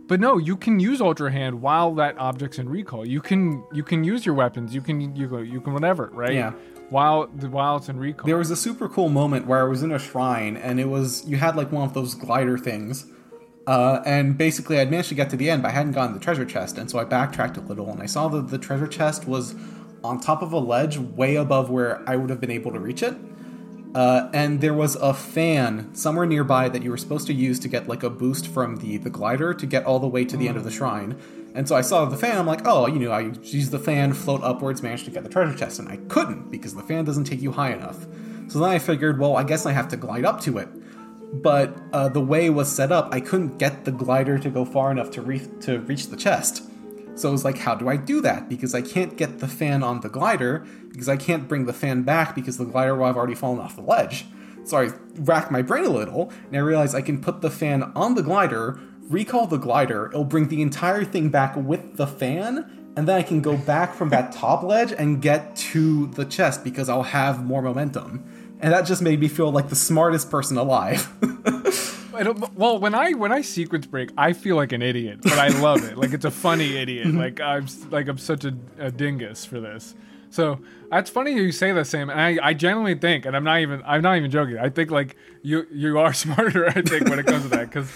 but no, you can use Ultra Hand while that object's in recall. You can you can use your weapons. You can you go you can whatever right. Yeah. While while it's in recall. There was a super cool moment where I was in a shrine and it was you had like one of those glider things. Uh, and basically, I'd managed to get to the end, but I hadn't gotten the treasure chest, and so I backtracked a little, and I saw that the treasure chest was on top of a ledge, way above where I would have been able to reach it. Uh, and there was a fan somewhere nearby that you were supposed to use to get like a boost from the the glider to get all the way to the end of the shrine. And so I saw the fan. I'm like, oh, you know, I use the fan, float upwards, managed to get the treasure chest, and I couldn't because the fan doesn't take you high enough. So then I figured, well, I guess I have to glide up to it. But uh, the way it was set up, I couldn't get the glider to go far enough to re- to reach the chest. So I was like, how do I do that? Because I can't get the fan on the glider, because I can't bring the fan back because the glider will have already fallen off the ledge. So I racked my brain a little, and I realized I can put the fan on the glider, recall the glider, it'll bring the entire thing back with the fan, and then I can go back from that [laughs] top ledge and get to the chest because I'll have more momentum. And that just made me feel like the smartest person alive. [laughs] I don't- well, when I when I sequence break, I feel like an idiot, but I love it. Like it's a funny [laughs] idiot. Like I'm like I'm such a, a dingus for this. So that's funny you say that, Sam. And I, I genuinely think, and I'm not even I'm not even joking. I think like you you are [laughs] smarter. I think when it comes to that, because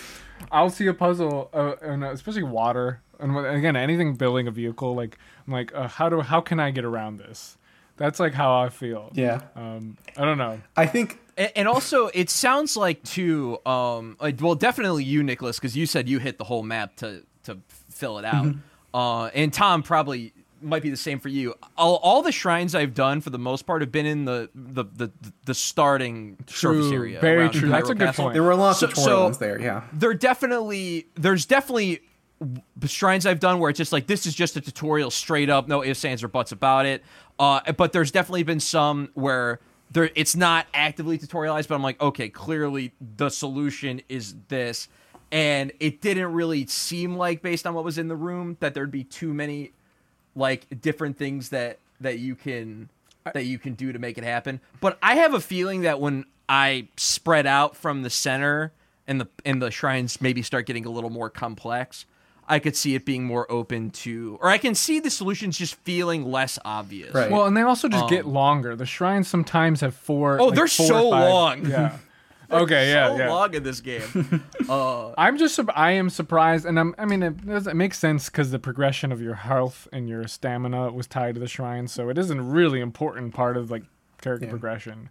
I'll see a puzzle, uh, and especially water, and again anything building a vehicle. Like I'm like, uh, how do how can I get around this? That's like how I feel. Yeah. Um, I don't know. I think And, and also, it sounds like too. Um, like, well, definitely you, Nicolas, because you said you hit the whole map to to fill it out. Uh, and Tom probably might be the same for you. All, all the shrines I've done for the most part have been in the the the, the starting surface True. area. Very around true. That's a good Castle. point. there were lots So- of tutorial so- ones there. Yeah. There definitely there's definitely shrines I've done where it's just like this is just a tutorial straight up, no ifs, ands, or buts about it. Uh, but there's definitely been some where there it's not actively tutorialized, but I'm like, okay, clearly the solution is this. And it didn't really seem like based on what was in the room that there'd be too many like different things that that you can that you can do to make it happen. But I have a feeling that when I spread out from the center and the and the shrines maybe start getting a little more complex, I could see it being more open to or I can see the solutions just feeling less obvious. Right. Well, and they also just get longer. The shrines sometimes have four. Um, Oh, like they're four so long. Yeah. [laughs] Okay. Yeah. so yeah. long in this game. [laughs] uh, I'm just I am surprised, and I'm I mean it, does- it makes sense because the progression of your health and your stamina was tied to the shrine, so it is a really important part of like character Yeah. progression.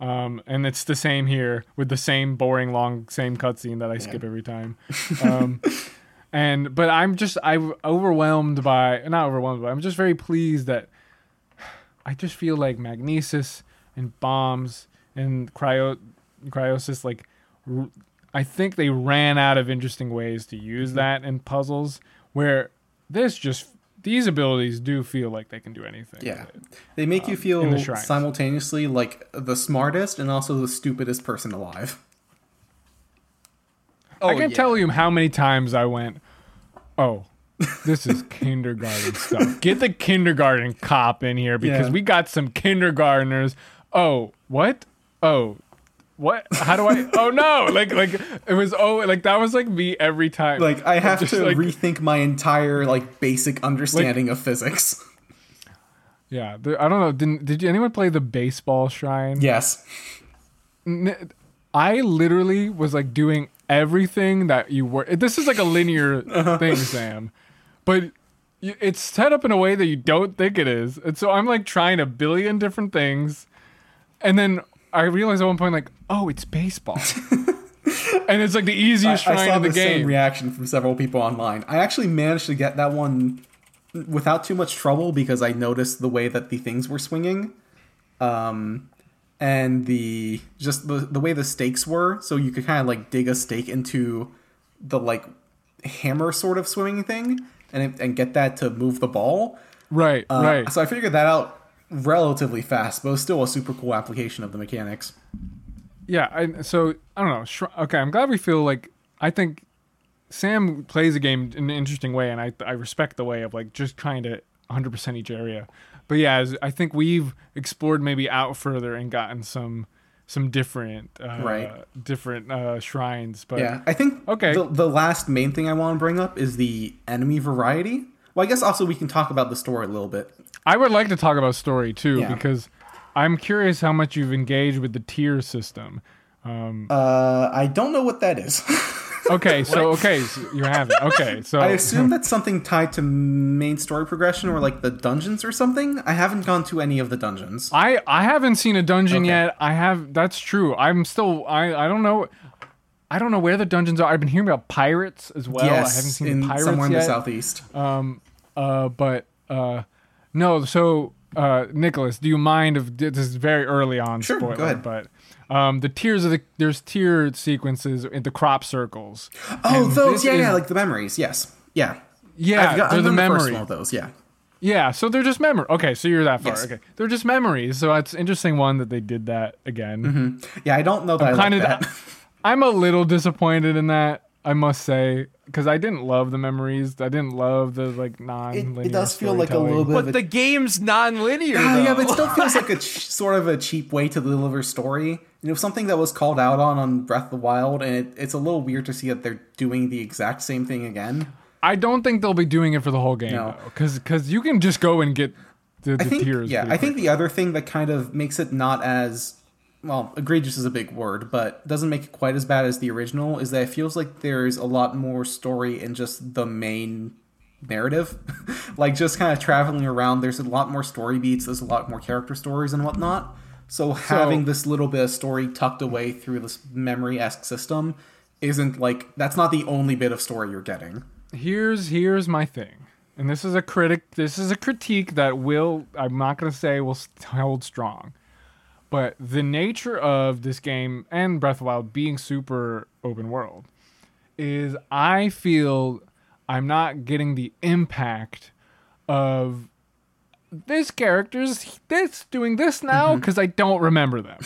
Um, and it's the same here with the same boring long same cutscene that I skip every time. Um, [laughs] and but I'm just I'm overwhelmed by not overwhelmed, but I'm just very pleased that [sighs] I just feel like Magnesis and bombs and cryo cryonis like r- I think they ran out of interesting ways to Mm-hmm. use that in puzzles where this just these abilities do feel like they can do anything. Yeah. They make you feel the simultaneously like the smartest and also the stupidest person alive. oh, I can yeah. tell you how many times I went, "Oh, this is [laughs] kindergarten stuff. Get the kindergarten cop in here because Yeah. we got some kindergartners." Oh, what? Oh, what? How do I? oh no! [laughs] Like, like it was. Oh, like that was like me every time. Like I have Just to like- rethink my entire like basic understanding of physics. yeah. I don't know. Did did anyone play the baseball shrine? Yes. I literally was like doing everything that you were. This is like a linear [laughs] thing, Sam, but it's set up in a way that you don't think it is. And so I'm like trying a billion different things, and then I realized at one point, like, oh, it's baseball, [laughs] and it's like the easiest I shrine in the the same game. reaction from several people online. I actually managed to get that one without too much trouble because I noticed the way that the things were swinging, um, and the just the the way the stakes were. So you could kind of like dig a stake into the like hammer sort of swimming thing, and and get that to move the ball. right, Uh, right. So I figured that out relatively fast, but it was still a super cool application of the mechanics. Yeah, I, so I don't know. Sh- okay, I'm glad we feel like I think Sam plays a game in an interesting way, and I I respect the way of like just trying to 100% each area. But yeah, as, I think we've explored maybe out further and gotten some some different uh, Right. different uh, shrines. But Yeah, I think Okay. the, the last main thing I want to bring up is the enemy variety. Well, I guess also we can talk about the story a little bit. I would like to talk about story too Yeah. because I'm curious how much you've engaged with the tear system. Uh, I don't know what that is. [laughs] Okay, so okay, so you haven't. Okay, so I assume that's something tied to main story progression or like the dungeons or something. I haven't gone to any of the dungeons. I I haven't seen a dungeon Okay. yet. I have. That's true. I'm still. I I don't know. I don't know where the dungeons are. I've been hearing about pirates as well. I haven't seen in the pirates somewhere in yet. the southeast. Um. Uh, but uh, no. So uh, Nicolas, do you mind if this is very early on? Sure, go spoiler, ahead. But um, the tears of the there's tiered sequences in the crop circles. oh, and those, yeah, is- yeah, like the memories. Yes, yeah, Yeah, got, they're I've the the memory. of those. Yeah, Yeah, so they're just memory. Okay, so you're that far. Yes. Okay, they're just memories. So it's interesting one that they did that again. yeah. I don't know that I kind of that. I'm a little disappointed in that. I must say because I didn't love the memories. I didn't love the like non. It, it does feel like a little bit of But a the game's non-linear. Ah, yeah, but it still feels like a [laughs] ch- sort of a cheap way to deliver story. You know, something that was called out on on Breath of the Wild, and it, it's a little weird to see that they're doing the exact same thing again. I don't think they'll be doing it for the whole game No. because because you can just go and get the, the I think, tears. yeah, pretty I think the other thing that kind of makes it not as well egregious is a big word, but doesn't make it quite as bad as the original is that it feels like there's a lot more story in just the main narrative, [laughs] like just kind of traveling around. There's a lot more story beats. There's a lot more character stories and whatnot. So having this little bit of story tucked away through this memory esque system isn't like that's not the only bit of story you're getting. here's here's my thing and this is a critic this is a critique that will i'm not going to say will hold strong but the nature of this game and breath of the wild being super open world is i feel i'm not getting the impact of this character's this doing this now because i don't remember them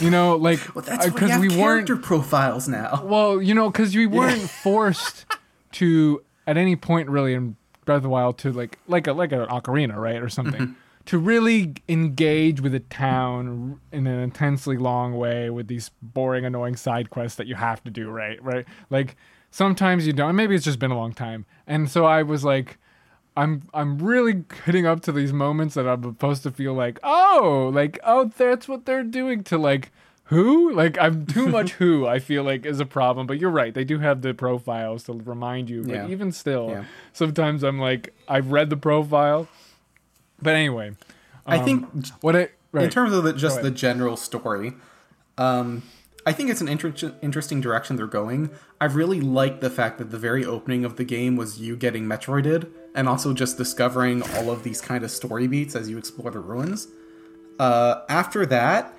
you know like Mm-hmm. [laughs] Well, because we we weren't character profiles now. well, you know, because we weren't [laughs] forced to at any point really in Breath of the Wild to like like a like an ocarina, right, or something, Mm-hmm. To really engage with a town in an intensely long way with these boring, annoying side quests that you have to do, right, right. Like sometimes you don't. Maybe it's just been a long time, and so I was like. I'm I'm really hitting up to these moments that I'm supposed to feel like oh like oh that's what they're doing to like who like I'm too [laughs] much who I feel like is a problem but you're right they do have the profiles to remind you but Yeah. even still Yeah. sometimes I'm like I've read the profile but anyway I um, think what it right. in terms of the, just the general story, um, I think it's an inter- interesting direction they're going. I really like the fact that the very opening of the game was you getting Metroided, and also just discovering all of these kind of story beats as you explore the ruins. Uh, after that,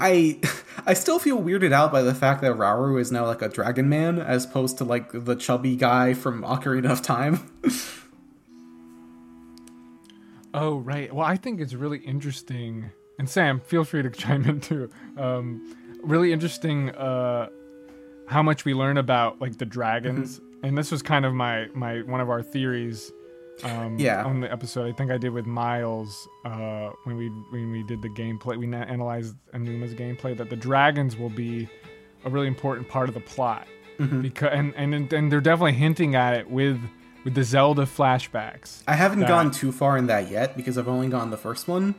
I [laughs] I still feel weirded out by the fact that Rauru is now like a dragon man as opposed to like the chubby guy from Ocarina of Time. [laughs] Oh right. Well, I think it's really interesting. And Sam, feel free to [laughs] chime in too. Um, really interesting uh, how much we learn about like the dragons. Mm-hmm. And this was kind of my my one of our theories. Um, Yeah. On the episode, I think I did with Miles uh, when we when we did the gameplay. We analyzed Anuma's gameplay that the dragons will be a really important part of the plot Mm-hmm. because and, and and they're definitely hinting at it with with the Zelda flashbacks. I haven't that- gone too far in that yet because I've only gone the first one.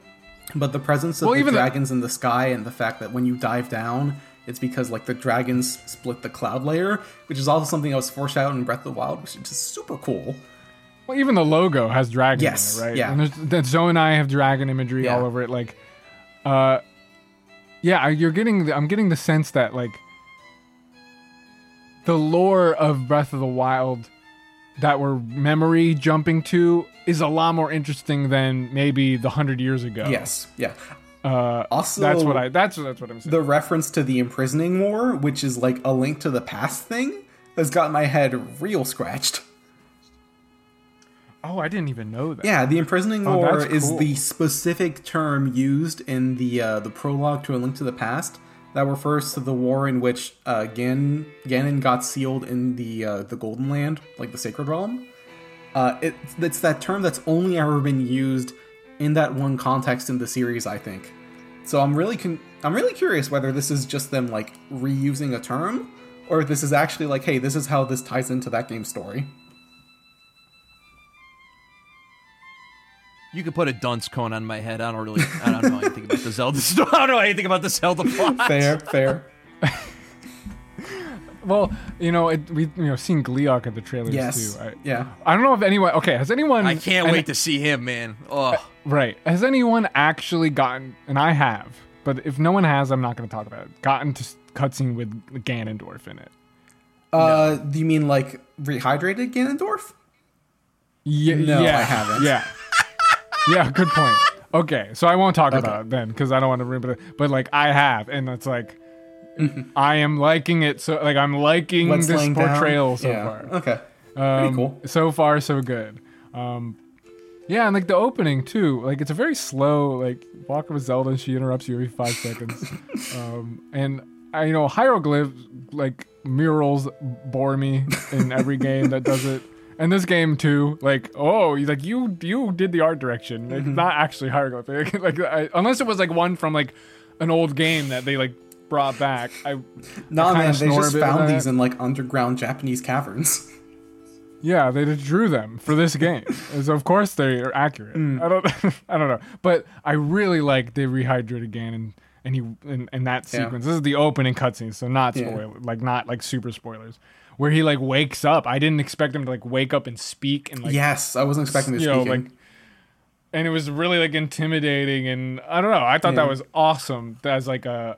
But the presence of Well, the even the- dragons in the sky and the fact that when you dive down, it's because like the dragons split the cloud layer, which is also something that was foreshadowed in Breath of the Wild, which is just super cool. Well, even the logo has dragon Yes, it, right? yeah. And there's, that Zoe and I have dragon imagery Yeah. all over it. Like, uh, yeah, you're getting. The, I'm getting the sense that like the lore of Breath of the Wild that we're memory jumping to is a lot more interesting than maybe the hundred years ago. Yes, yeah. Uh, Also, that's what I. That's that's what I'm saying. the reference to the imprisoning war, which is like a link to the past thing, has got my head real scratched. oh, I didn't even know that. Yeah, the imprisoning Oh, war that's is the specific term used in the uh, the prologue to A Link to the Past that refers to the war in which uh, Gan Ganon got sealed in the uh, the Golden Land, like the Sacred Realm. Uh, it, it's that term that's only ever been used in that one context in the series, I think. So I'm really con- I'm really curious whether this is just them like reusing a term, or if this is actually like, hey, this is how this ties into that game's story. You could put a dunce cone on my head. I don't really. I don't know anything about the Zelda [laughs] story. I don't know anything about the Zelda plot. Fair, fair. [laughs] Well, you know, it, we you know seen Gleeok at the trailers Yes. too. I, Yeah. I don't know if anyone. Okay, has anyone? I can't and- wait to see him, man. Oh, Right. Has anyone actually gotten, and I have, but if no one has, I'm not going to talk about it, gotten to cutscene with Ganondorf in it? Uh, do you mean like rehydrated Ganondorf? Yeah, No, yeah, I haven't. Yeah. Yeah, good point. [laughs] Okay, so I won't talk Okay. about it then because I don't want to ruin it. But like, I have, and it's like, I am liking it. So like, I'm liking What's this laying down? portrayal so yeah. far. Okay. Um, Pretty cool. So far, so good. Um, yeah, and like the opening too. Like it's a very slow. Like walking with Zelda, she interrupts you every five [laughs] seconds. Um, and I, you know, hieroglyphs like murals bore me in every game that does it. And this game too, like oh, you- like you you did the art direction, like Mm-hmm. not actually hieroglyph, [laughs] like I, unless it was like one from like an old game that they like brought back. I No, kinda man, they just found these in like underground Japanese caverns. Yeah, they just drew them for this game. [laughs] so of course they are accurate. Mm. I don't [laughs] I don't know. But I really like they rehydrated again and and he and, and that Yeah. sequence. This is the opening cutscene, so not Yeah. spoiler like not like super spoilers. Where he like wakes up. I didn't expect him to like wake up and speak and like yes, I wasn't expecting this. you know like and it was really like intimidating and i don't know i thought that was awesome as like a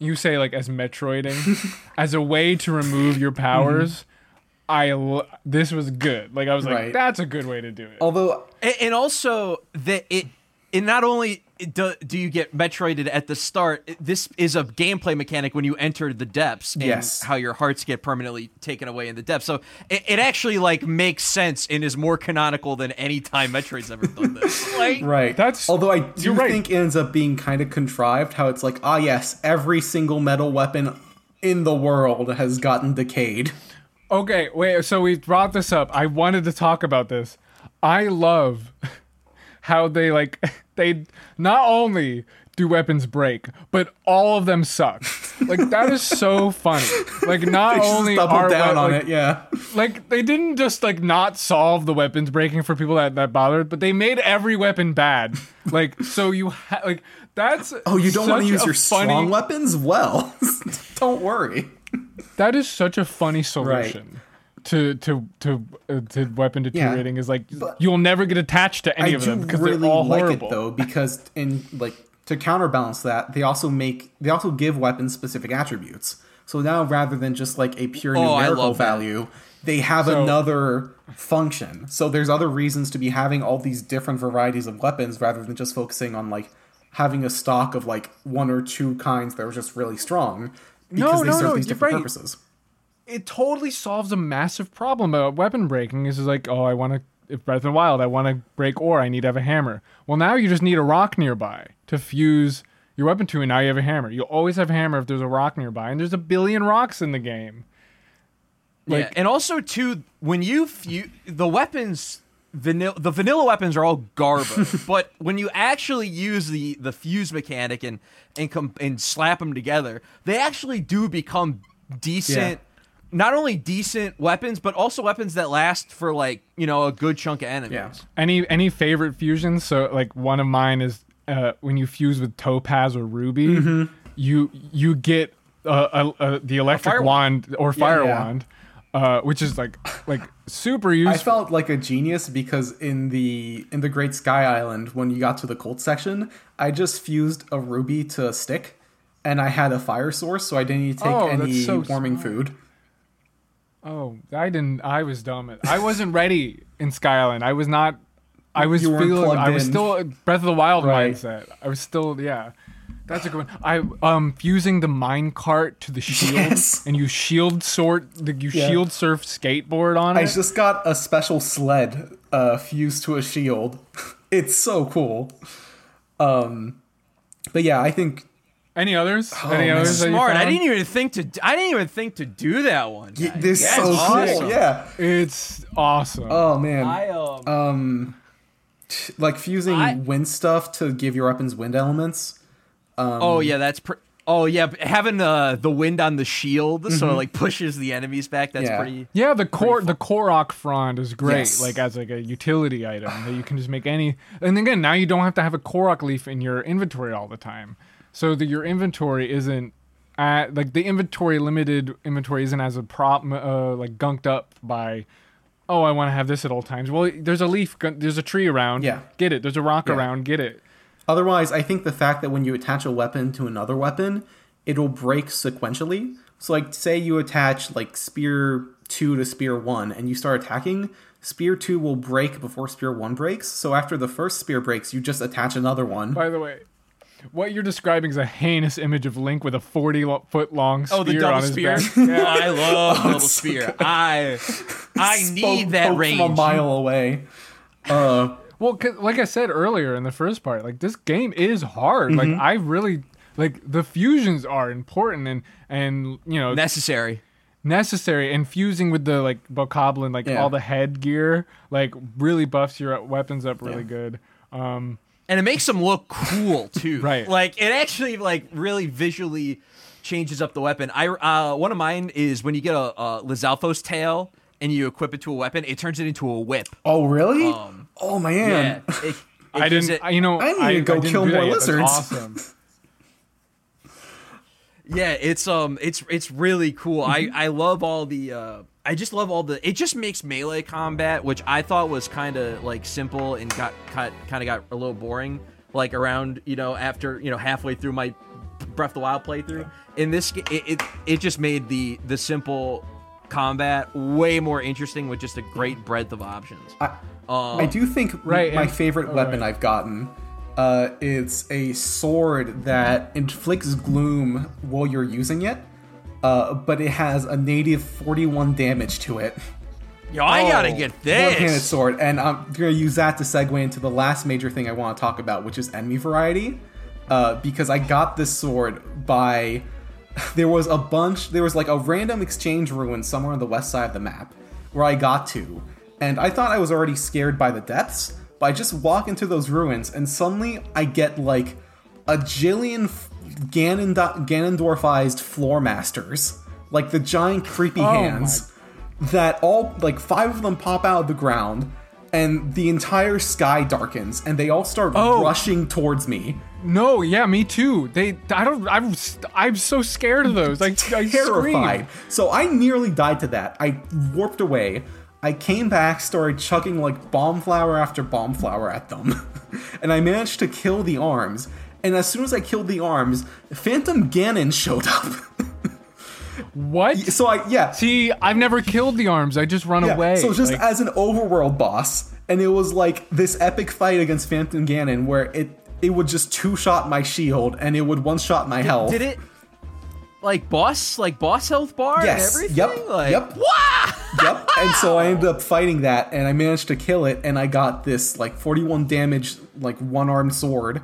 you say like as metroiding [laughs] as a way to remove your powers mm-hmm. i l- this was good like i was like Right. that's a good way to do it Although And, and also that it it not only do, do you get Metroided at the start, this is a gameplay mechanic when you enter the depths and Yes. how your hearts get permanently taken away in the depths. So it, it actually like makes sense and is more canonical than any time Metroid's ever done this. [laughs] Like Right. That's- although I do you're right. think it ends up being kind of contrived. How it's like, ah, yes, every single metal weapon in the world has gotten decayed. okay wait so we brought this up i wanted to talk about this i love [laughs] how they like they not only do weapons break but all of them suck like that is so [laughs] funny like not They only are down we- on like, it. Yeah. like they didn't just like not solve the weapons breaking for people that that bothered, but they made every weapon bad. Like so you ha- like that's Oh, you don't want to use your funny, strong weapons? Well, [laughs] don't worry. That is such a funny solution. To to to uh, to weapon deteriorating is like you'll never get attached to any I of them because really they're all like horrible. it though because in like to counterbalance that, they also make they also give weapons specific attributes. So now rather than just like a pure Oh, numerical love that. value, they have So- another function. So there's other reasons to be having all these different varieties of weapons rather than just focusing on like having a stock of like one or two kinds that are just really strong because No, they no, serve no, these different right. purposes. It totally solves a massive problem about weapon breaking. This is like, oh, I want to. If Breath of the Wild, I want to break ore. I need to have a hammer. Well, now you just need a rock nearby to fuse your weapon to, and now you have a hammer. You'll always have a hammer if there's a rock nearby, and there's a billion rocks in the game. yeah, Like- and also too when you fu- the weapons vanilla the vanilla weapons are all garbage, [laughs] but when you actually use the the fuse mechanic and and com- and slap them together, they actually do become decent. Not only decent weapons, but also weapons that last for like you know a good chunk of enemies. Yeah. Any any favorite fusions? So like one of mine is uh, when you fuse with topaz or ruby, Mm-hmm. you you get uh, the electric fire wand or fire yeah. wand, uh, which is like like super useful. I useful. felt like a genius because in the in the Great Sky Island, when you got to the cult section, I just fused a ruby to a stick, and I had a fire source, so I didn't need to take Oh, any so warming smart. food. Oh, I didn't. I was dumb. I wasn't ready in Sky Island. I was not. I was feeling. I was in. still Breath of the Wild Right. mindset. I was still. Yeah, that's a good one. I um fusing the mine cart to the shield, [laughs] Yes. and you shield sort. The, you Yeah. shield surf skateboard on I it. I just got a special sled uh, fused to a shield. [laughs] it's so cool. Um, but yeah, I think Any others? Any man. others? that you Smart. I found? d't even think to. I didn't even think to do that one. y- guys. this is That's so awesome. cool. Yeah. It's awesome. Oh man. I um. um, like fusing I- wind stuff to give your weapons wind elements. oh yeah, that's. Pr- oh yeah, having uh, the wind on the shield so it like pushes the enemies back. That's Yeah. pretty. Yeah, the core the Korok frond is great, Yes. like as like a utility item that you can just make any. And again, now you don't have to have a Korok leaf in your inventory all the time, so that your inventory isn't at like the inventory limited inventory isn't as a prop uh, like gunked up by. Oh, I want to have this at all times. Well, there's a leaf, gun- there's a tree around. Yeah. get it. There's a rock Yeah. around. Get it. Otherwise, I think the fact that when you attach a weapon to another weapon, it'll break sequentially. So, like, say you attach like spear two to spear one, and you start attacking, spear two will break before spear one breaks. So after the first spear breaks, you just attach another one. By the way, what you're describing is a heinous image of Link with a 40 lo- foot long spear Oh, the double on his spear. back. [laughs] Oh, I love double spear. I I [laughs] Poke- need that poke range. from a mile away. Uh, Well, 'cause like I said earlier in the first part, like this game is hard. Like I really like the fusions are important and and you know Necessary. necessary and fusing with the like bokoblin like Yeah. all the headgear like really buffs your weapons up really good. Um and it makes them look cool too. [laughs] Right. Like it actually like really visually changes up the weapon. I uh, one of mine is when you get a, a Lizalfos tail and you equip it to a weapon, it turns it into a whip. oh, really? Um, oh, Yeah. man. It, it [laughs] I didn't it- I, you know I need to go didn't kill do that more. That's lizards. awesome. [laughs] Yeah, it's um, it's it's really cool. Mm-hmm. I I love all the uh, I just love all the. It just makes melee combat, which I thought was kind of like simple and got cut, kind of got a little boring. Like around you know after you know halfway through my Breath of the Wild playthrough. In this, it it, it just made the the simple combat way more interesting with just a great breadth of options. I, Um, I do think Right, my and- favorite oh, weapon right. I've gotten uh, is a sword that inflicts gloom while you're using it, uh, but it has a native 41 damage to it. Yo, I gotta Oh, get One-handed sword, and I'm gonna use that to segue into the last major thing I want to talk about, which is enemy variety. Uh, because I got this sword by [laughs] there was a bunch there was like a random exchange ruin somewhere on the west side of the map where I got to, and I thought I was already scared by the depths, but I just walk into those ruins and suddenly I get like a jillion f- Ganon- Ganondorfized floor masters, like the giant creepy Oh my hands that all like five of them pop out of the ground and the entire sky darkens and they all start Oh. rushing towards me No, yeah, me too. They, I don't, I'm, I'm so scared of those. Like, I terrified scream. so i nearly died to that i warped away i came back started chucking like bomb flower after bomb flower at them [laughs] and i managed to kill the arms and as soon as i killed the arms phantom ganon showed up What? so i yeah See, I've never killed the arms. I just run Yeah, away. So just Like, as an overworld boss, and it was like this epic fight against Phantom Ganon where it it would just two shot my shield and it would one shot my health. Did it like boss like boss health bar Yes. and everything? Yep. Like, Yep. [laughs] Wow. Yep. And so I ended up fighting that, and I managed to kill it, and I got this like 41 damage, like one armed sword,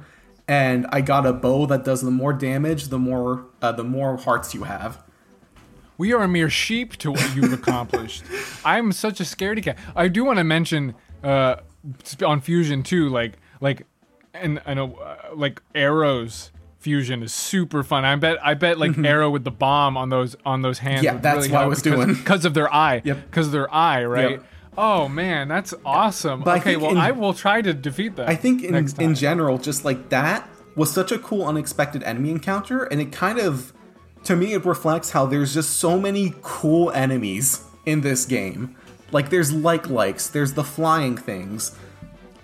and I got a bow that does the more damage, the more uh, the more hearts you have. we are a mere sheep to what you've accomplished. [laughs] I'm such a scaredy cat. I do want to mention uh, on fusion too, like, like, and I know, uh, like arrows. Fusion is super fun. I bet. I bet like arrow with the bomb on those on those hands. Mm-hmm. Yeah, that's really what I was because, doing. [laughs] because of their eye. Yep. Because of their eye, right? Yep. Oh man, that's awesome. But okay, think well, in- I will try to defeat that. I think in, in general, just like that was such a cool, unexpected enemy encounter, and it kind of, to me, it reflects how there's just so many cool enemies in this game. Like there's like likes, there's the flying things.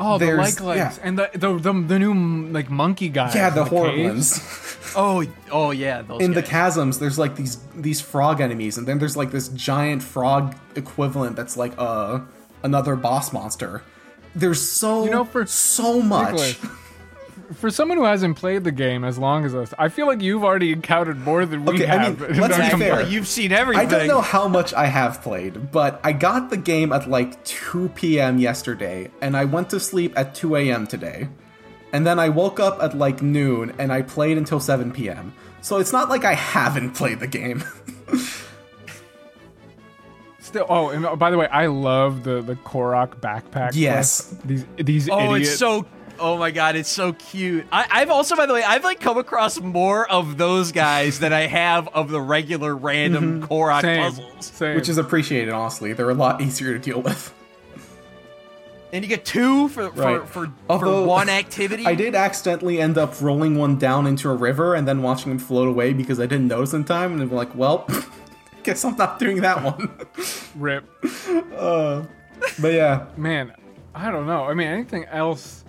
Oh, the like legs yeah. and the, the the the new like monkey guy. Yeah, the horror caves. ones. [laughs] Oh, oh yeah. Those in the chasms, there's like these these frog enemies, and then there's like this giant frog equivalent that's like uh another boss monster. There's so You know, for- so much. Nicolas, For someone who hasn't played the game as long as us, I feel like you've already encountered more than we Okay, I have. mean, let's our be com- fair. You've seen everything. I don't know how much I have played, but I got the game at like 2 p.m. yesterday, and I went to sleep at 2 a.m. today. And then I woke up at like noon, and I played until 7 p.m. So it's not like I haven't played the game. [laughs] Still, oh, and uh, by the way, I love the the Korok backpack. Yes. quest. these these Oh, idiots. it's so. Oh my god, it's so cute. I, I've also, by the way, I've like come across more of those guys than I have of the regular random mm-hmm. Korok same, puzzles. same. Which is appreciated, honestly. They're a lot easier to deal with. And you get two for for Right. for, Although, for one activity. [laughs] I did accidentally end up rolling one down into a river and then watching him float away because I didn't notice in time, and I'm like, well, [laughs] guess I'm not doing that one. rip. [laughs] Uh, but yeah, Man, I don't know. I mean, anything else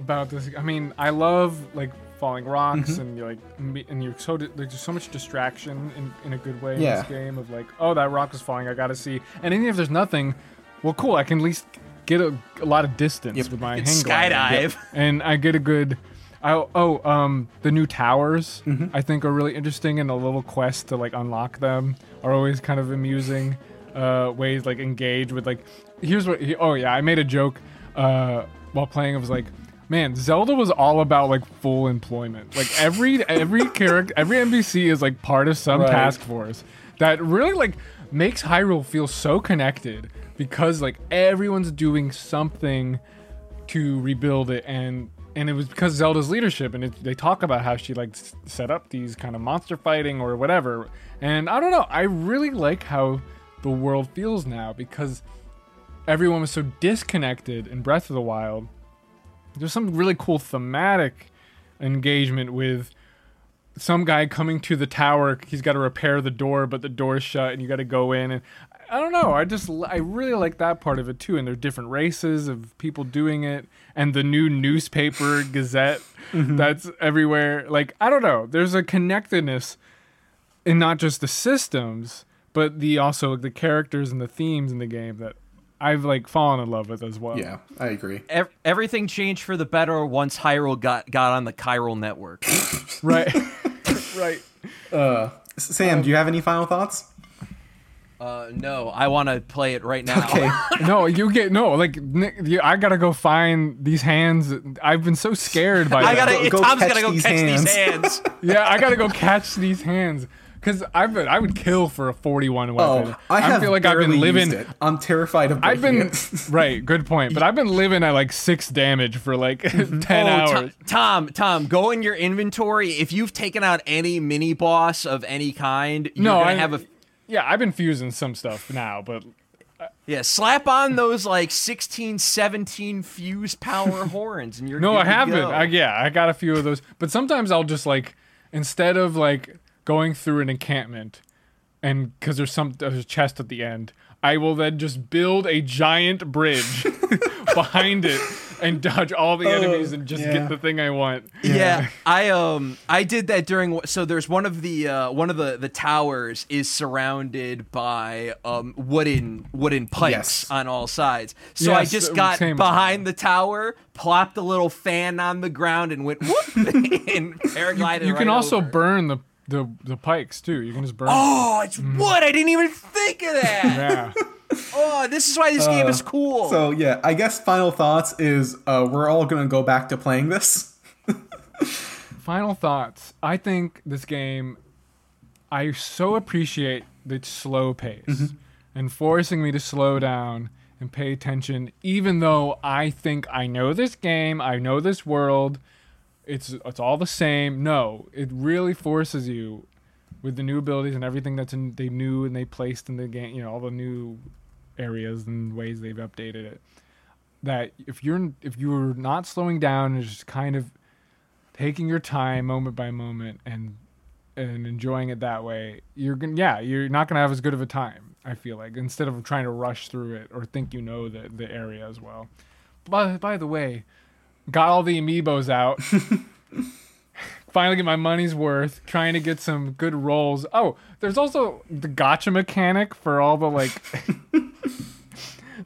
about this? I mean, I love like falling rocks Mm-hmm. and you're like and you're so di- there's just so much distraction in, in a good way in Yeah. this game of like oh that rock is falling I gotta see and even if there's nothing well cool I can at least get a, a lot of distance Yep. with my You hang can glider. skydive. and I get a good. I, oh, um, the new towers Mm-hmm. I think are really interesting, and the little quest to like unlock them are always kind of amusing. Uh, ways like engage with like. Here's what. Oh yeah, I made a joke uh, while playing. I was like, man, Zelda was all about like full employment. Like every every character, every NPC is like part of some Right. task force that really like makes Hyrule feel so connected because like everyone's doing something to rebuild it and and it was because Zelda's leadership and it, they talk about how she like s- set up these kind of monster fighting or whatever and I don't know I really like how the world feels now because everyone was so disconnected in Breath of the Wild there's some really cool thematic engagement with some guy coming to the tower. He's got to repair the door, but the door's shut, and you got to go in. And I don't know. I just I really like that part of it too. And there are different races of people doing it, and the new newspaper [laughs] Gazette mm-hmm. that's everywhere. Like I don't know. There's a connectedness in not just the systems, but the also the characters and the themes in the game that I've like fallen in love with as well. Yeah, I agree. Ev- everything changed for the better once Hyrule got got on the Chiral network. [laughs] Right. [laughs] right. Uh, Sam, do you have any final thoughts? Uh, no, I want to play it right now. Okay. [laughs] No, you get no. Like Nick, you, I gotta go find these hands. I've been so scared by. I that. gotta. Go- go Tom's catch gotta go these catch hands. these hands. Yeah, I gotta go catch these hands because I would I would kill for a forty-one oh, weapon. Oh, I have feel like I've barely been living. used it. I'm terrified of I've been it. [laughs] right. Good point. But I've been [laughs] living at like six damage for like [laughs] mm-hmm. ten Oh, hours. Tom, Tom, Tom, go in your inventory. If you've taken out any mini boss of any kind, you're no, gonna I have a Yeah, I've been fusing some stuff now, but uh, yeah. Slap on those like 16, 17 fuse power horns, and you're no, good I haven't. go. I, yeah, I got a few of those. But sometimes I'll just like instead of like going through an encampment and because there's some there's a chest at the end, I will then just build a giant bridge [laughs] behind it and dodge all the enemies and just yeah. get the thing I want. Yeah, I um I did that during so there's one of the uh, one of the the towers is surrounded by um wooden wooden pipes Yes. on all sides. So I just uh, got behind the tower, plopped a little fan on the ground and went whoop [laughs] and paraglided. You can right also over. burn the, the the pikes too. You can just burn. Oh, it's mm-hmm. wood! I didn't even think of that. [laughs] Yeah. [laughs] Oh, this is why this game is uh, cool. So yeah, I guess final thoughts is uh, we're all gonna go back to playing this. [laughs] Final thoughts. I think this game, I so appreciate the slow pace mm-hmm. and forcing me to slow down and pay attention, even though I think I know this game, I know this world, it's it's all the same. No, it really forces you with the new abilities and everything that's in they knew and they placed in the game. You know all the new areas and ways they've updated it. That if you're if you're not slowing down and just kind of taking your time moment by moment and and enjoying it that way, you're gonna yeah, you're not gonna have as good of a time. I feel like instead of trying to rush through it or think you know the the area as well. By by the way, got all the amiibos out. [laughs] Finally, get my money's worth. Trying to get some good rolls. Oh, there's also the gotcha mechanic for all the like [laughs]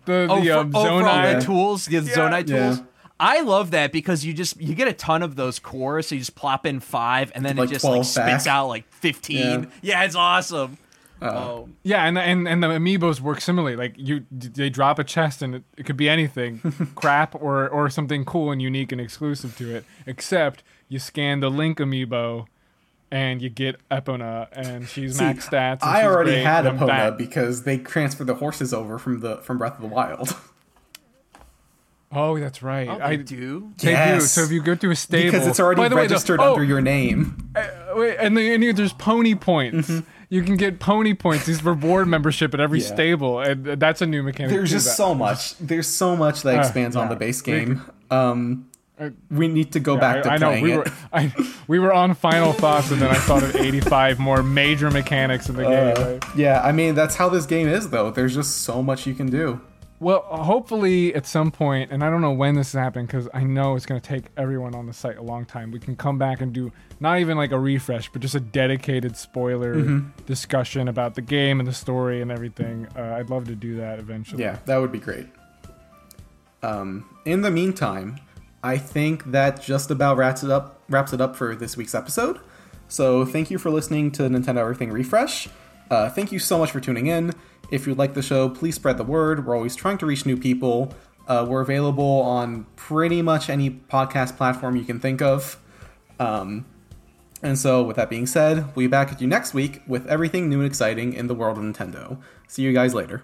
the oh, the for, um, oh, for all the tools, the Zonite Yeah. tools. I love that because you just you get a ton of those cores, so you just plop in five, and then Like it just like spits back. out like fifteen. Yeah, it's awesome. Oh, Yeah, and and and the amiibos work similarly. Like you, they drop a chest, and it, it could be anything, [laughs] crap or or something cool and unique and exclusive to it. Except you scan the Link amiibo, and you get Epona, and she's See, max stats. and I she's already great, had and I'm Epona back. because they transferred the horses over from the from Breath of the Wild. [laughs] Oh, that's right. oh, I I do. They do. So if you go to a stable, because it's already By the way, the- registered oh, under your name. uh, wait, and, the, and there's pony points. You can get pony points. These reward [laughs] membership at every. Yeah. stable, and that's a new mechanic. There's too, just that- so much. There's so much that Uh, expands on the base game. Um, Uh, we need to go back to I, I know we it. were I, we were on final thoughts, and then I thought of [laughs] 85 more major mechanics in the game. Uh, right? yeah, I mean that's how this game is, though. There's just so much you can do. Well, hopefully at some point, and I don't know when this is happening because I know it's going to take everyone on the site a long time. We can come back and do not even like a refresh, but just a dedicated spoiler Mm-hmm. discussion about the game and the story and everything. Uh, I'd love to do that eventually. Yeah, that would be great. Um, in the meantime, I think that just about wraps it up. Wraps it up for this week's episode. So thank you for listening to Nintendo Everything Refresh. Uh, thank you so much for tuning in. If you like the show, please spread the word. We're always trying to reach new people. Uh, we're available on pretty much any podcast platform you can think of. Um, and so, with that being said, we'll be back at you next week with everything new and exciting in the world of Nintendo. See you guys later.